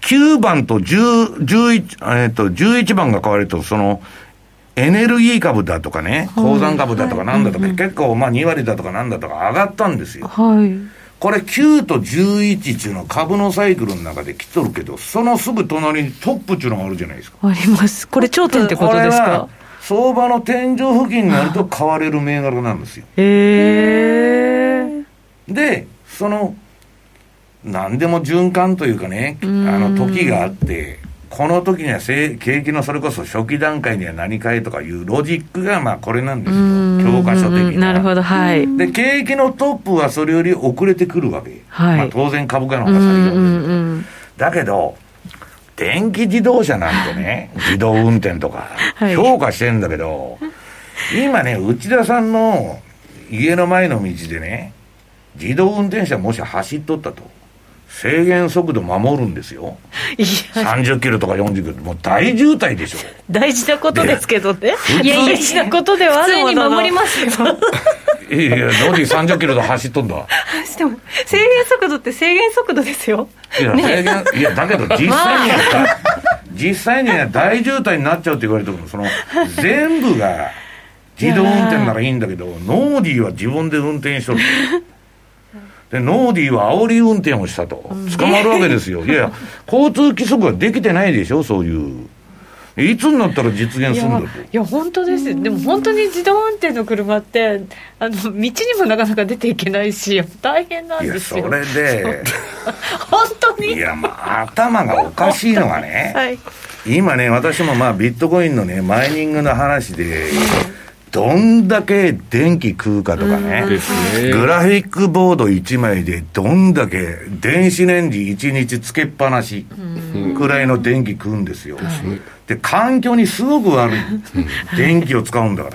9番と10 11、えっと、11番が買われると、その、エネルギー株だとかね、鉱山株だとかなんだとか、結構まあ2割だとかなんだとか上がったんですよ。はい。これ9と11っていうのは株のサイクルの中で来とるけど、そのすぐ隣にトップっていうのがあるじゃないですか。あります。これ頂点ってことですか？相場の天井付近になると買われる銘柄なんですよ。へえで、その、何でも循環というかね、あの時があって、この時にはせ景気のそれこそ初期段階には何かいとかいうロジックがまあこれなんですよ。教科書的な。なるほど。はい。で、景気のトップはそれより遅れてくるわけ。はい。まあ当然株価の方うんが先がうんうん。だけど、電気自動車なんてね、自動運転とかはい、評価してんだけど、今ね、内田さんの家の前の道でね、自動運転車もし走っとったと、制限速度守るんですよ。いや。30キロとか40キロ、もう大渋滞でしょ。大事なことですけどね。いやいや大事なことではあるものの。守りますよ。[LAUGHS] いやいや、ノディ30キロで走っとんだ？でも制限速度って制限速度ですよ。いや、制限、いや、だけど実際にはさ、実際には大渋滞になっちゃうって言われてるの、その、全部が自動運転ならいいんだけど、ノーディーは自分で運転しとる。で、ノーディーは煽り運転をしたと。捕まるわけですよ。[LAUGHS] いや、交通規則ができてないでしょ、そういう。いつになったら実現いやするんだと。いや本当ですよ。でも本当に自動運転の車ってあの道にもなかなか出ていけないし大変なんいや、ですよ。それで、[LAUGHS] 本当に？いや、まあ、頭がおかしいのがね、はい。今ね、私もまあビットコインのね、マイニングの話で、どんだけ電気食うかとかね、グラフィックボード1枚でどんだけ電子レンジ1日つけっぱなしくらいの電気食うんですよ。で、環境にすごく悪い。電気を使うんだか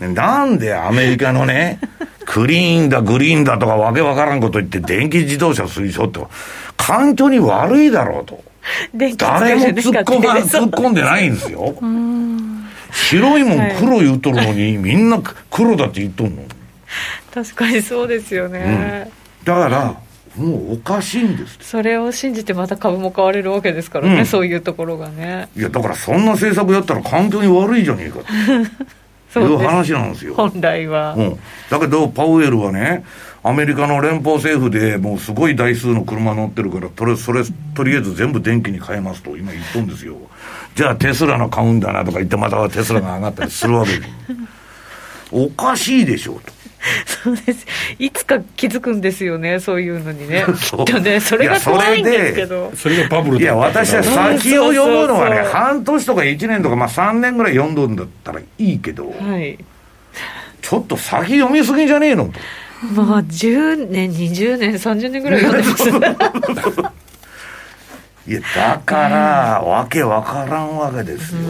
ら。なんでアメリカのね、クリーンだ、グリーンだとかわけわからんこと言って電気自動車推奨って、環境に悪いだろうと。誰も突っ込んでないんですよ。白いもん黒言うとるのに、みんな黒だって言っとんの？確かにそうですよね、だから、もうおかしいんです。それを信じてまた株も買われるわけですからね、うん。そういうところがね。いや、だからそんな政策やったら環境に悪いじゃねえかと。[LAUGHS] いう話なんですよ。本来は、うん、だけど、パウエルはね、アメリカの連邦政府でもうすごい台数の車乗ってるから、とりそれとりあえず全部電気に変えますと今言っとんですよ。じゃあテスラの買うんだなとか言って、またテスラが上がったりするわけです。[LAUGHS] おかしいでしょうと。そうです。いつか気づくんですよねそういうのにね。[LAUGHS] きそうっとねそれが怖いんでですけど。それがバブルいや、私は先を読むのはね、そうそうそう半年とか1年とか、まあ3年ぐらい読んどんだったらいいけど、はい。ちょっと先読みすぎじゃねえのと。まあ10年20年30年ぐらい読んでます [LAUGHS] いや、だから、わけわからんわけですよ。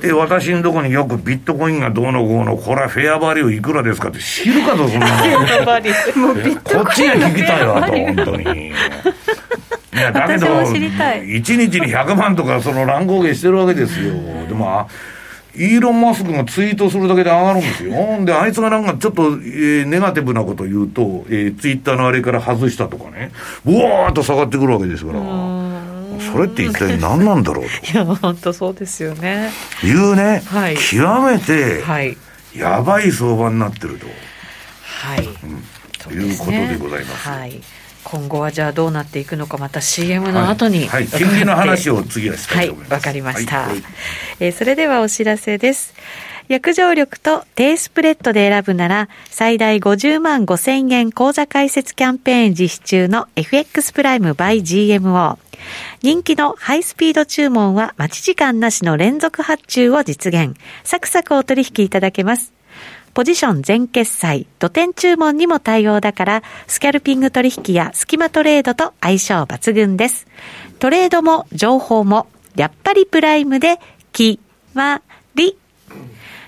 で、私のとこによくビットコインがどうのこうの、これはフェアバリューいくらですかって知るかと、そんなの。[LAUGHS] こっちが聞きたいわと、本当に。いや、だけど、私も知りたい1日に100万とか、その乱高下してるわけですよ。でも、あイーロン・マスクがツイートするだけで上がるんですよ。で、あいつがなんかちょっと、えー、ネガティブなこと言うと、えー、ツイッターのあれから外したとかね、うわーっと下がってくるわけですから、それって一体何なんだろうと。[LAUGHS] いや、本当そうですよね。いうね、はい、極めて、やばい相場になってると。はい。うん、いうことでございます。はい。今後はじゃあどうなっていくのかまた CM の後に、はい、はい、金利の話を次はしたいと思います。はいわかりました、はい、えー、それではお知らせです。約定力と低スプレッドで選ぶなら最大50万5千円口座開設キャンペーン実施中の FX プライム by GMO 人気のハイスピード注文は待ち時間なしの連続発注を実現。サクサクお取引いただけます。ポジション全決済、土点注文にも対応だから、スキャルピング取引やスキマトレードと相性抜群です。トレードも情報も、やっぱりプライムで、き、ま、り。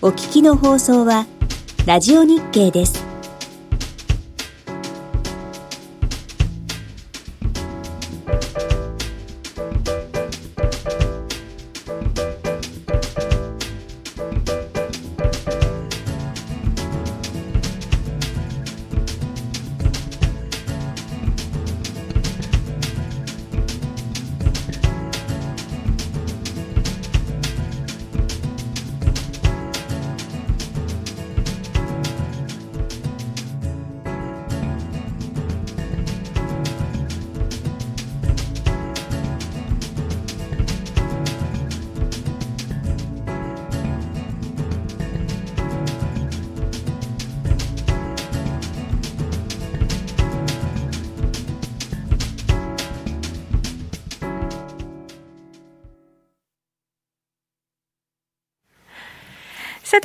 お聞きの放送は、ラジオ日経です。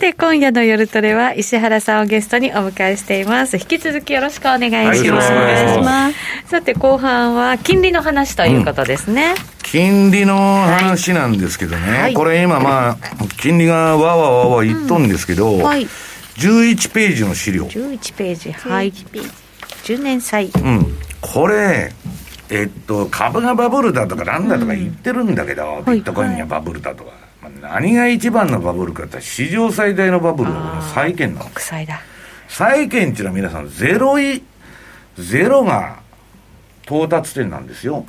て、今夜の夜トレは石原さんをゲストにお迎えしています。引き続きよろしくお願いします。お願い。さて、後半は金利の話ということですね。うん、金利の話なんですけどね、はい、これ今まあ、金利がわわわわ言っとんですけど、うんはい、11ページの資料。11ページ、はい。10年債。うん。これ、えっと、株がバブルだとかなんだとか言ってるんだけど、うん、ビットコインがバブルだとか。何が一番のバブルかって史上最大のバブルは債券なの国債だ。債券っていうのは皆さんゼロいゼロが到達点なんですよ。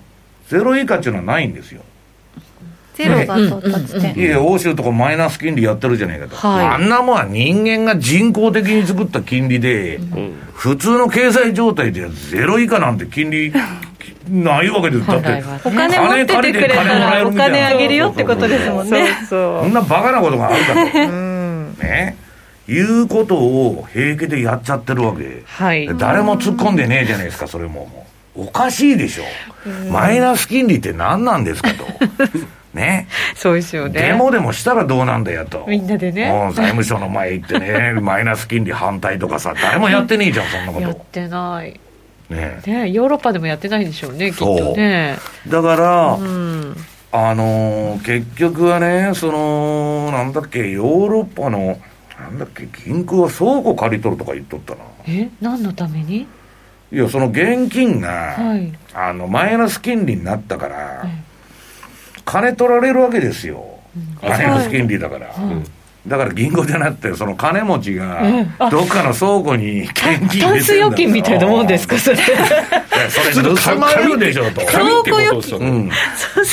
ゼロ以下っていうのはないんですよゼロが到達点、いや欧州とかマイナス金利やってるじゃないかと、はい、あんなもんは人間が人工的に作った金利で、うん、普通の経済状態でゼロ以下なんて金利ないわけですだって、お金持っててくれたらお金あげるよってことですもんね。そんなバカなことがあるかと、ね。いうことを平気でやっちゃってるわけ、はい、誰も突っ込んでねえじゃないですかそれもおかしいでしょ。マイナス金利って何なんですかと [LAUGHS] ね。そうですよね。デモでもしたらどうなんだよと。みんなでね。財務省の前行ってね、[LAUGHS] マイナス金利反対とかさ、誰もやってねえじゃん、そんなこと。やってない。ねねヨーロッパでもやってないんでしょうねきっとねだから、うん、あのー、結局はねそのなんだっけヨーロッパのなんだっけ銀行は倉庫借り取るとか言っとったなえ？何のために？いやその現金が、はい、あのマイナス金利になったから、はい、金取られるわけですよ、うん、マイナス金利だから、はいだから銀行じゃなくて、その金持ちが、どっかの倉庫に現金入タンス預金みたいなもんですか、それ。それ、盗まれるでしょ、と。倉庫預金。うん。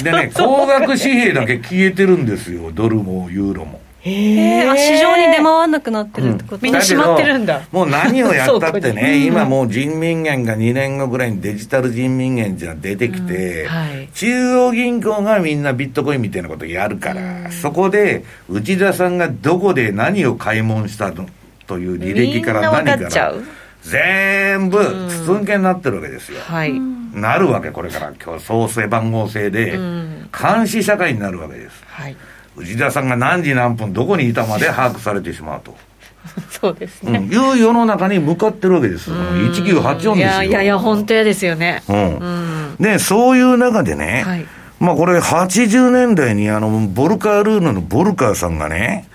でね、高額紙幣だけ消えてるんですよ、ドルもユーロも。へえ市場に出回らなくなってるってこと、うん、みんな閉まってるんだ。もう何をやったってね今もう人民元が2年後ぐらいにデジタル人民元じゃ出てきて、うんはい、中央銀行がみんなビットコインみたいなことやるから、うん、そこで内田さんがどこで何を買い物したという履歴から何から全部筒抜けになってるわけですよ。はい。なるわけ、これから。今日、創生番号制で、監視社会になるわけです。はい。内田さんが何時何分どこにいたまで把握されてしまうと。[LAUGHS] そうですうん、ね。いう世の中に向かってるわけです。1984ですよ。いやいやいや、本当やですよね。うん。で、そういう中でね、はいまあこれ80年代にあの、ボルカールーヌのボルカーさんがね、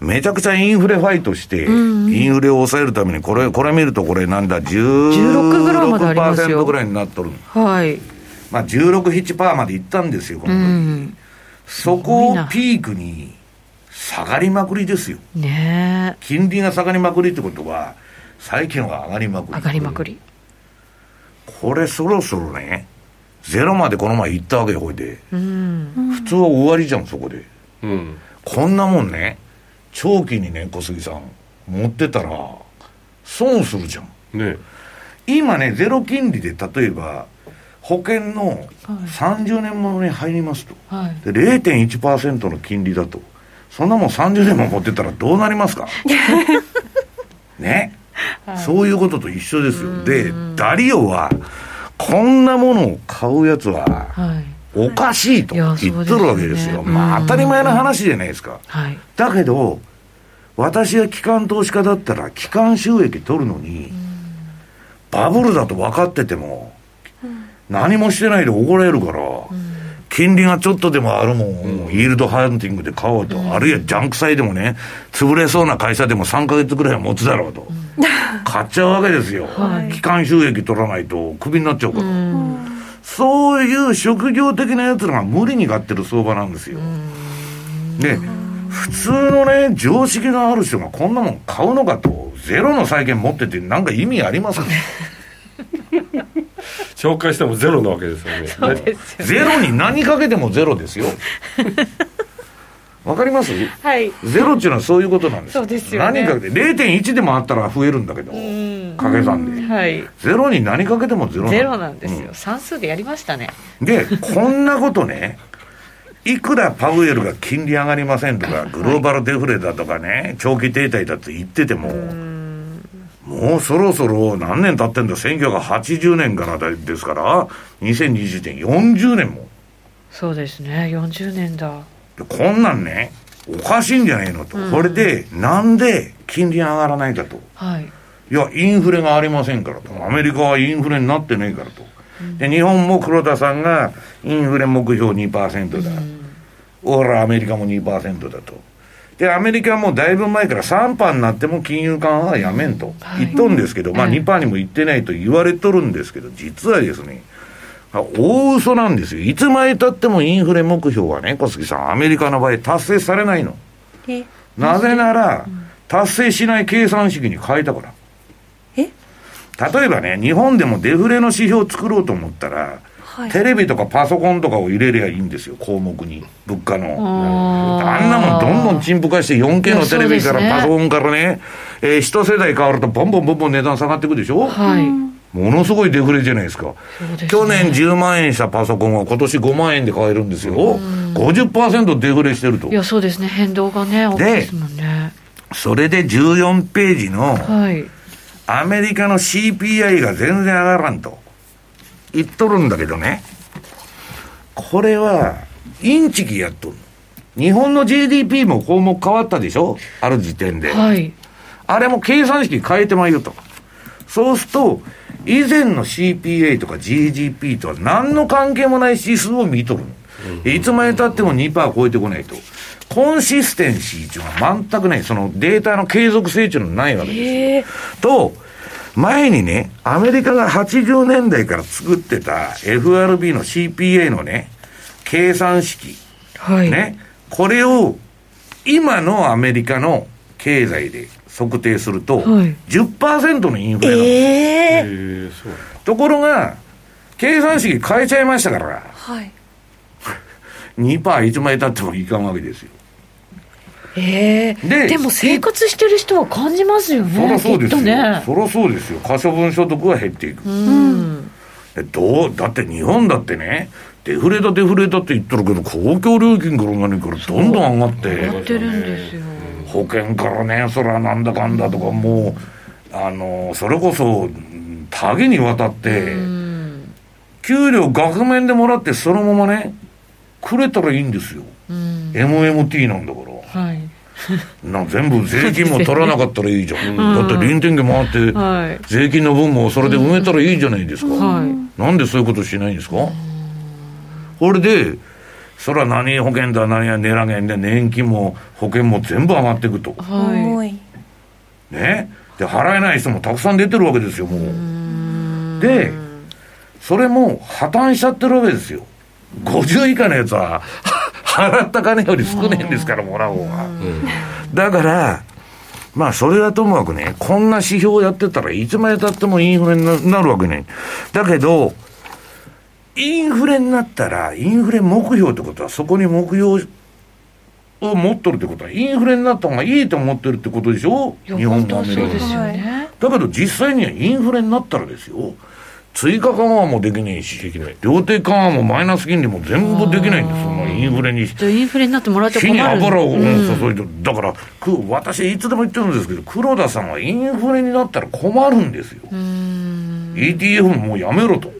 めちゃくちゃインフレファイトして、インフレを抑えるために、これ、これ見るとこれなんだ、16ぐらいまでありますよ16%ぐらいになっとる。はい。まあ16、7%までいったんですよ、この時。うん。そこをピークに下がりまくりですよ。ね金利が下がりまくりってことは、債券は上がりまくえ。り。上がりまくり。これそろそろね、ゼロまでこの前行ったわけよ、ほいで。うん。普通は終わりじゃん、そこで。うんこんなもんね、長期にね、小杉さん、持ってたら、損するじゃん。ね今ね、ゼロ金利で例えば、保険の30年ものに入りますと。はい。で、0.1%の金利だと。そんなもん30年も持ってたらどうなりますか？[LAUGHS] ね、そういうことと一緒ですよ。で、ダリオは、こんなものを買うやつは、はい。おかしいと言っとるわけですよ。そうですよねまあ当たり前の話じゃないですか。はい。だけど、私は機関投資家だったら、機関収益取るのに、バブルだと分かってても、何もしてないで怒られるから、金利がちょっとでもあるもんを、イールドハンティングで買おうと、あるいはジャンク債でもね、潰れそうな会社でも3ヶ月ぐらいは持つだろうと。買っちゃうわけですよ。[LAUGHS] 機関収益取らないとクビになっちゃうから。そういう職業的なやつらが無理に買ってる相場なんですよ。で、普通のね、常識のある人がこんなもん買うのかと、ゼロの債券持っててなんか意味ありますか [LAUGHS] 紹介してもゼロなわけですよねそうですよ。ゼロに何かけてもゼロですよ。わかります？はい。ゼロっていうのはそういうことなんですそうですよね何かけて、0.1でもあったら増えるんだけど、掛け算で。はい。ゼロに何かけてもゼロゼロなんですうよ。算数でやりましたね。で、こんなことね、いくらパウエルが金利上がりませんとか、グローバルデフレだとかね、長期停滞だって言ってても、もうそろそろ何年経ってんだ、1980年からですから、2020年、40年も。そうですね。40年だ。でこんなんね、おかしいんじゃないのと。これで、なんで金利上がらないかと。はい。いや、インフレがありませんからと。アメリカはインフレになってないからと。で、日本も黒田さんがインフレ目標2%だ。ほら、アメリカも2%だと。で、アメリカはもうだいぶ前から3%になっても金融緩和はやめんと言っとるんですけど、まあ2%にも言ってないと言われとるんですけど、実はですね、あ大嘘なんですよ。いつまでたってもインフレ目標はね、小杉さん、アメリカの場合達成されないの。えなぜなら、達成しない計算式に変えたから。え？例えばね、日本でもデフレの指標を作ろうと思ったら、はいテレビとかパソコンとかを入れりゃいいんですよ、項目に。物価の。ああんなもんどんどん陳腐化して 4K のテレビからパソコンからね、えー一世代変わるとボンボンボンボン値段下がっていくでしょ、はい。ものすごいデフレじゃないですか。ね去年10万円したパソコンは今年5万円で買えるんですよ。50%デフレしてるとい。や、そうですね。変動がね、大きいですもんね。それで14ページのはい。アメリカの CPI が全然上がらんと言っとるんだけどね。これは、インチキやっとるの。日本の GDP も項目変わったでしょ？ある時点で。はい。ああれも計算式変えてまいよと。そうすると、以前の CPA とか GDP とは何の関係もない指数を見とるの。いつまで経っても2%超えてこないと。コンシステンシーっていうのは全くない。そのデータの継続性っていうのはないわけですよ。ええと、前にね、アメリカが80年代から作ってた FRB の CPA のね、計算式。はい。ね。これを、今のアメリカの経済で測定すると、はい10%のインフレなの、えええー、そうところが、計算式変えちゃいましたから、はい [LAUGHS] 2%いつまで経ってもいかんわけですよ。ええででも生活してる人は感じますよね。そりゃそうですよ。ね。そりゃそうですよ。可処分所得は減っていく。うん。えどう？だって日本だってね、デフレだデフレだって言ってるけど、公共料金から何からどんどん上がって、やってるんですよ。保険からね、そらなんだかんだとかもう、あの、それこそ、多岐にわたって、給料額面でもらってそのままね、くれたらいいんですよ。MMT なんだから。はいな全部税金も取らなかったらいいじゃん。[LAUGHS] だって臨転機回って、はい税金の分もそれで埋めたらいいじゃないですか。はいなんでそういうことしないんですか？これで、それは何保険だ何や値上げで年金も保険も全部上がっていくと。ね？で、払えない人もたくさん出てるわけですよ、もう。で、それも破綻しちゃってるわけですよ。50以下のやつは、払った金より少ねえんですから、もらう方が。だから、まあ、それはともかくね、こんな指標やってたらいつまでたってもインフレにななるわけね。だけど、インフレになったら、インフレ目標ってことは、そこに目標を持っとるってことは、インフレになった方がいいと思ってるってことでしょ？日本もアメリカも。すよねだけど実際にはインフレになったらですよ、追加緩和もできないし、できない量的緩和もマイナス金利も全部できないんです。よ、そのインフレに。インフレになってもらっちゃ火に困る油をうん注いでる、だからく私いつでも言ってるんですけど黒田さんはインフレになったら困るんですよ。ETF ももうやめろと。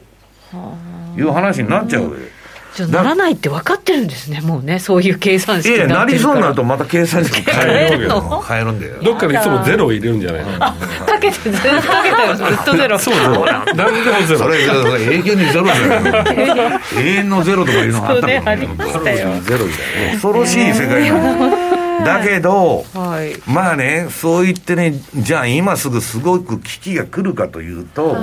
いう話になっちゃうわけでならないって分かってるんですねもうねそういう計算式いやなりそうになるととまた計算式変変ええるるの。変えるんだよどっかでいつもゼロを入れるんじゃないの？かけてずっとかけてるずっとゼロ。そうそう。何でもゼロ。それ永久にゼロじゃない永遠のゼロとかいうのがあったけどそうねありましたよ。ゼロみたいな恐ろしい世界だけどはい。まあね、そう言ってね、じゃあ今すぐすごく危機が来るかというと、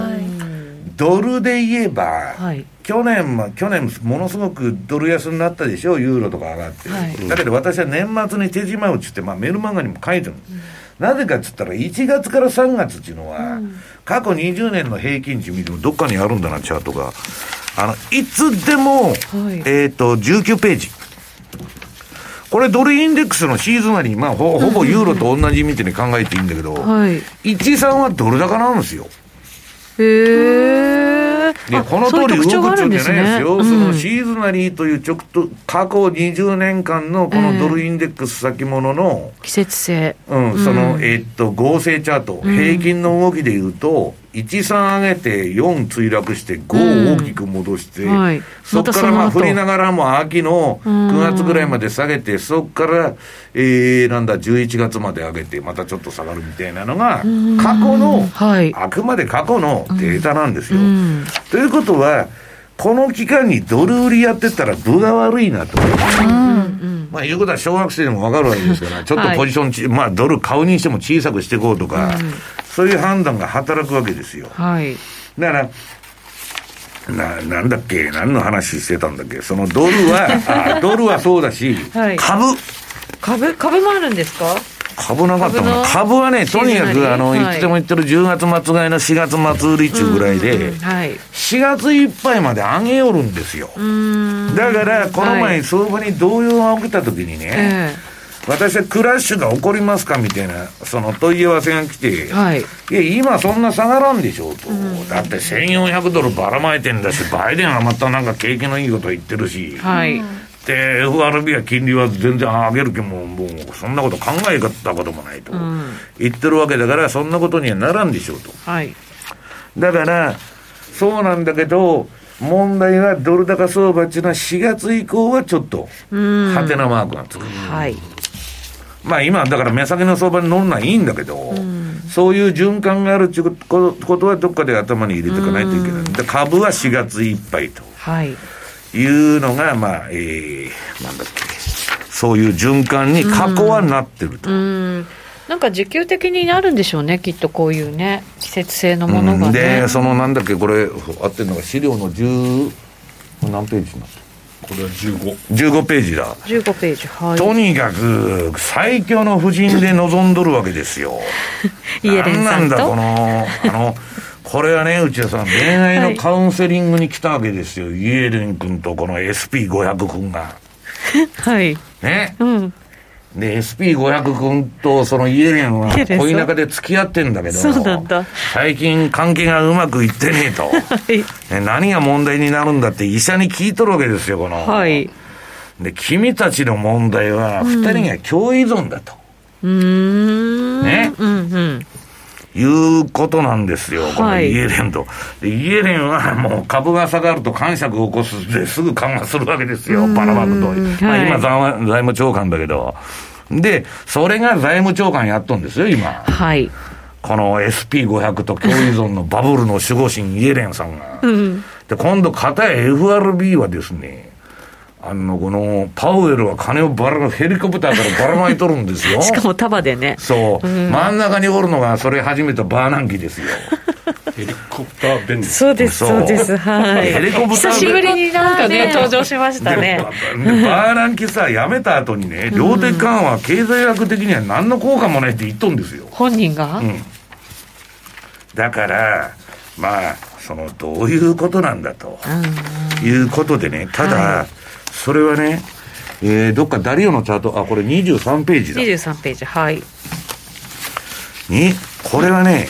ドルで言えば、はい去年は、去年ものすごくドル安になったでしょ、ユーロとか上がって。はいだけど私は年末に手締まうっつって、まあメルマガにも書いてるんです。なぜかっつったら、1月から3月っていうのは、過去20年の平均値見てもどっかにあるんだな、チャートが。あの、いつでも、えっ、と、19ページ。これドルインデックスのシーズナリー、まあほほぼユーロと同じみたいに考えていいんだけど、[LAUGHS] はい13はドル高なんですよ。へえで、この通り動くっちゃうんじゃないですよ。うん。そのシーズナリーという直と、過去20年間のこのドルインデックス先物の、季節性。うん、その、えっと、合成チャート、平均の動きで言うと、1、3上げて、4墜落して、5を大きく戻して、うんはい。そこからまあ振りながらも秋の9月ぐらいまで下げて、そこから、えー、なんだ、11月まで上げて、またちょっと下がるみたいなのが、過去の、はい。あくまで過去のデータなんですよ。ん。ということは、この期間にドル売りやってたら分が悪いなと。まあ、いうことは小学生でも分かるわけですから、ちょっとポジションち、まあ、ドル買うにしても小さくしていこうとか、そういう判断が働くわけですよ。はい。だから、な、なんだっけ、何の話してたんだっけ、そのドルは、あドルはそうだし、はい。株、株株もあるんですか？株なかったもん株はね、とにかく、あの、はい。いつでも言ってる10月末買いの4月末売り中ぐらいで、はい。4月いっぱいまで上げよるんですよ。だから、このは前、い相場に動揺が起きた時にね、え私はクラッシュが起こりますかみたいな、その問い合わせが来て、えはい。いや、今そんな下がらんでしょうと。だって1400ドルばらまいてんだし、バイデンはまたなんか景気のいいこと言ってるし、はい。で、FRB は金利は全然上げる気も、もうそんなこと考えたこともないと、言ってるわけだから、そんなことにはならんでしょうと。はい。だから、そうなんだけど、問題はドル高相場っていうのは4月以降はちょっと、ハテナマークがつく。はい。まあ今、だから目先の相場に乗るのはいいんだけど、そういう循環があるっていうことことはどっかで頭に入れていかないといけない。で株は4月いっぱいと。はいいうのが、まあ、えー、なんだっけ、そういう循環に過去はなってると。うんなんか需給的になるんでしょうねきっとこういうね季節性のものがうんね、で、そのなんだっけ、これ、合ってるのが資料の10、何ページになってこれは15る ?15 ページだ。15ページはいとにかく、最強の布陣で臨んどるわけですよ。[LAUGHS] イエレンさんと？なんなんだ、この、あの、これはね、内田さん、恋愛のカウンセリングに来たわけですよ。イエレン君とこの SP500 君が。[LAUGHS] はいね。うんで、SP500 君とそのイエレンは恋仲で付き合ってんだけど、最近関係がうまくいってねえと。[LAUGHS] はいね何が問題になるんだって医者に聞いとるわけですよ、この。はいで、君たちの問題は、二人が共依存だと。うーんねうんうんいうことなんですよ、このはいイエレンと。でイエレンはもう株が下がると感触を起こすってすぐ緩和するわけですよ、パナマクと。まあ、はい今財務、長官だけど。で、それが財務長官やっとんですよ、今。はい。この SP500 と共依存のバブルの守護神イエレンさんが。で、今度、片や FRB はですね、あの、この、パウエルは金をばら、ヘリコプターからばらまいとるんですよ。[LAUGHS] しかも束でね。そう、真ん中におるのが、それ始めたバーナンキですよ。ヘリコプター便利ですそうです、そうです。はい。ヘリコプター久しぶりになんかね、登場しましたでね。バーナンキさ、辞めた後にね、量的緩和は経済学的には何の効果もないって言っとんですよ。本人が？うん。だから、まあ、その、どういうことなんだと。いうことでね、ただ、それはね、えー、どっかダリオのチャート、あ、これ23ページだ。23ページ、はい。に、これはね、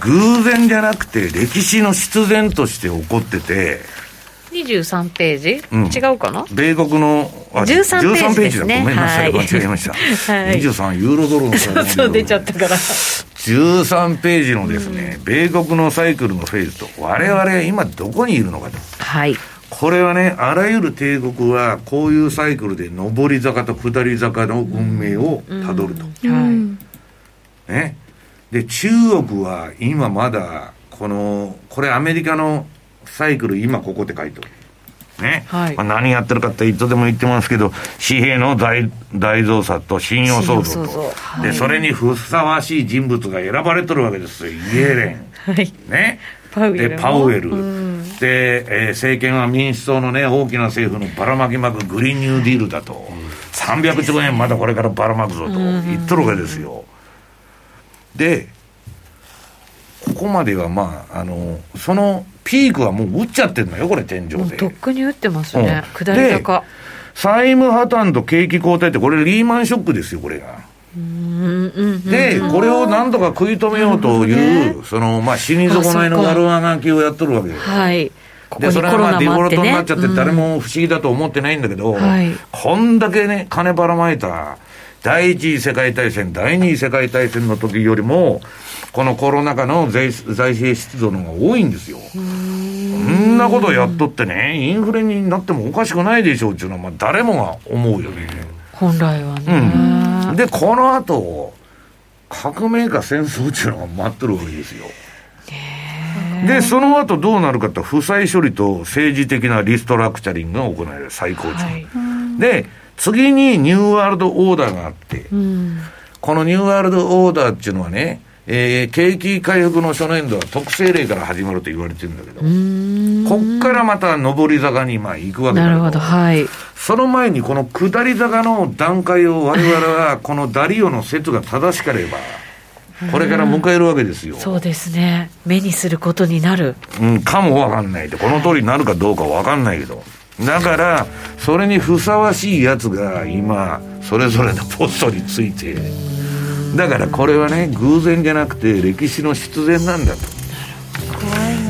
偶然じゃなくて歴史の必然として起こってて、23ページ、うん違うかな？米国の、あ13ページですね13だ。ごめんなさい。はい間違えました。はい23ユーロドルの差がそう出ちゃったから。13ページのですね、米国のサイクルのフェーズと、我々今どこにいるのかと。はい。これはね、あらゆる帝国はこういうサイクルで上り坂と下り坂の運命をたどると。はい。ね。で、中国は今まだ、この、これアメリカのサイクル今ここって書いてる。ね。はいまあ、何やってるかっていつでも言ってますけど、紙幣の大大増産と信用創造と。はいで、それにふさわしい人物が選ばれとるわけですよ。イエレン。はい。ね。パウエルもで、パウエル。うんで、えー政権は民主党のね、大きな政府のばらまきまくグリーンニューディールだと。300兆円まだこれからばらまくぞと言っとるわけですよ。で、ここまではまあ、あの、そのピークはもう打っちゃってるのよ、これ天井で。とっくに打ってますね。うん下り坂。債務破綻と景気後退って、これリーマンショックですよ、これが。うんうん。で、これをなんとか食い止めようという、その、まあ、死に損ないの悪あがきをやっとるわけよ。はい。ここで、それはまあデフォ。ルトになっちゃって誰も不思議だと思ってないんだけど、はいこんだけね、金ばらまいた、第一次世界大戦、第二次世界大戦の時よりも、このコロナ禍の財財政出動の方が多いんですよ。こんなことやっとってね、インフレになってもおかしくないでしょうっていうのは、まあ誰もが思うよね。本来はね。うん。で、この後、革命か戦争っていうのが待ってるわけですよ。で、その後どうなるかって、負債処理と政治的なリストラクチャリングが行われる、最高値。はい。で、次にニューワールドオーダーがあって、うん。このニューワールドオーダーっていうのはね、えー景気回復の初年度は特性例から始まると言われてるんだけど、こっからまた上り坂にまあ行くわけだけなるほど。はい。その前にこの下り坂の段階を我々はこのダリオの説が正しければ、これから迎えるわけですよ。そうですね。目にすることになる。うん、かもわかんないで、この通りになるかどうかわかんないけど。だから、それにふさわしいやつが今、それぞれのポストについて、だからこれはね、偶然じゃなくて歴史の必然なんだと。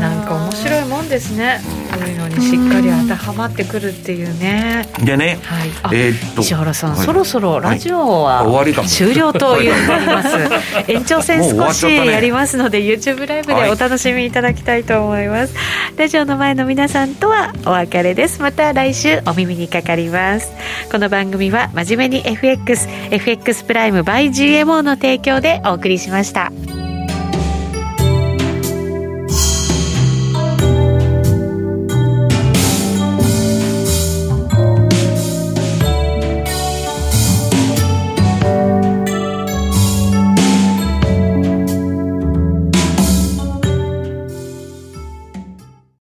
なんか面白いもんですね。うんいうのにしっかり当てはまってくるっていうね。でね、はい。あ、えーっと石原さん、はいそろそろラジオは、はい終了というなります。延長戦少しやりますので、YouTube ライブでお楽しみいただきたいと思います。ラジオの前の皆さんとはお別れです。また来週お耳にかかります。この番組は真面目に FX、FX プライム by GMO の提供でお送りしました。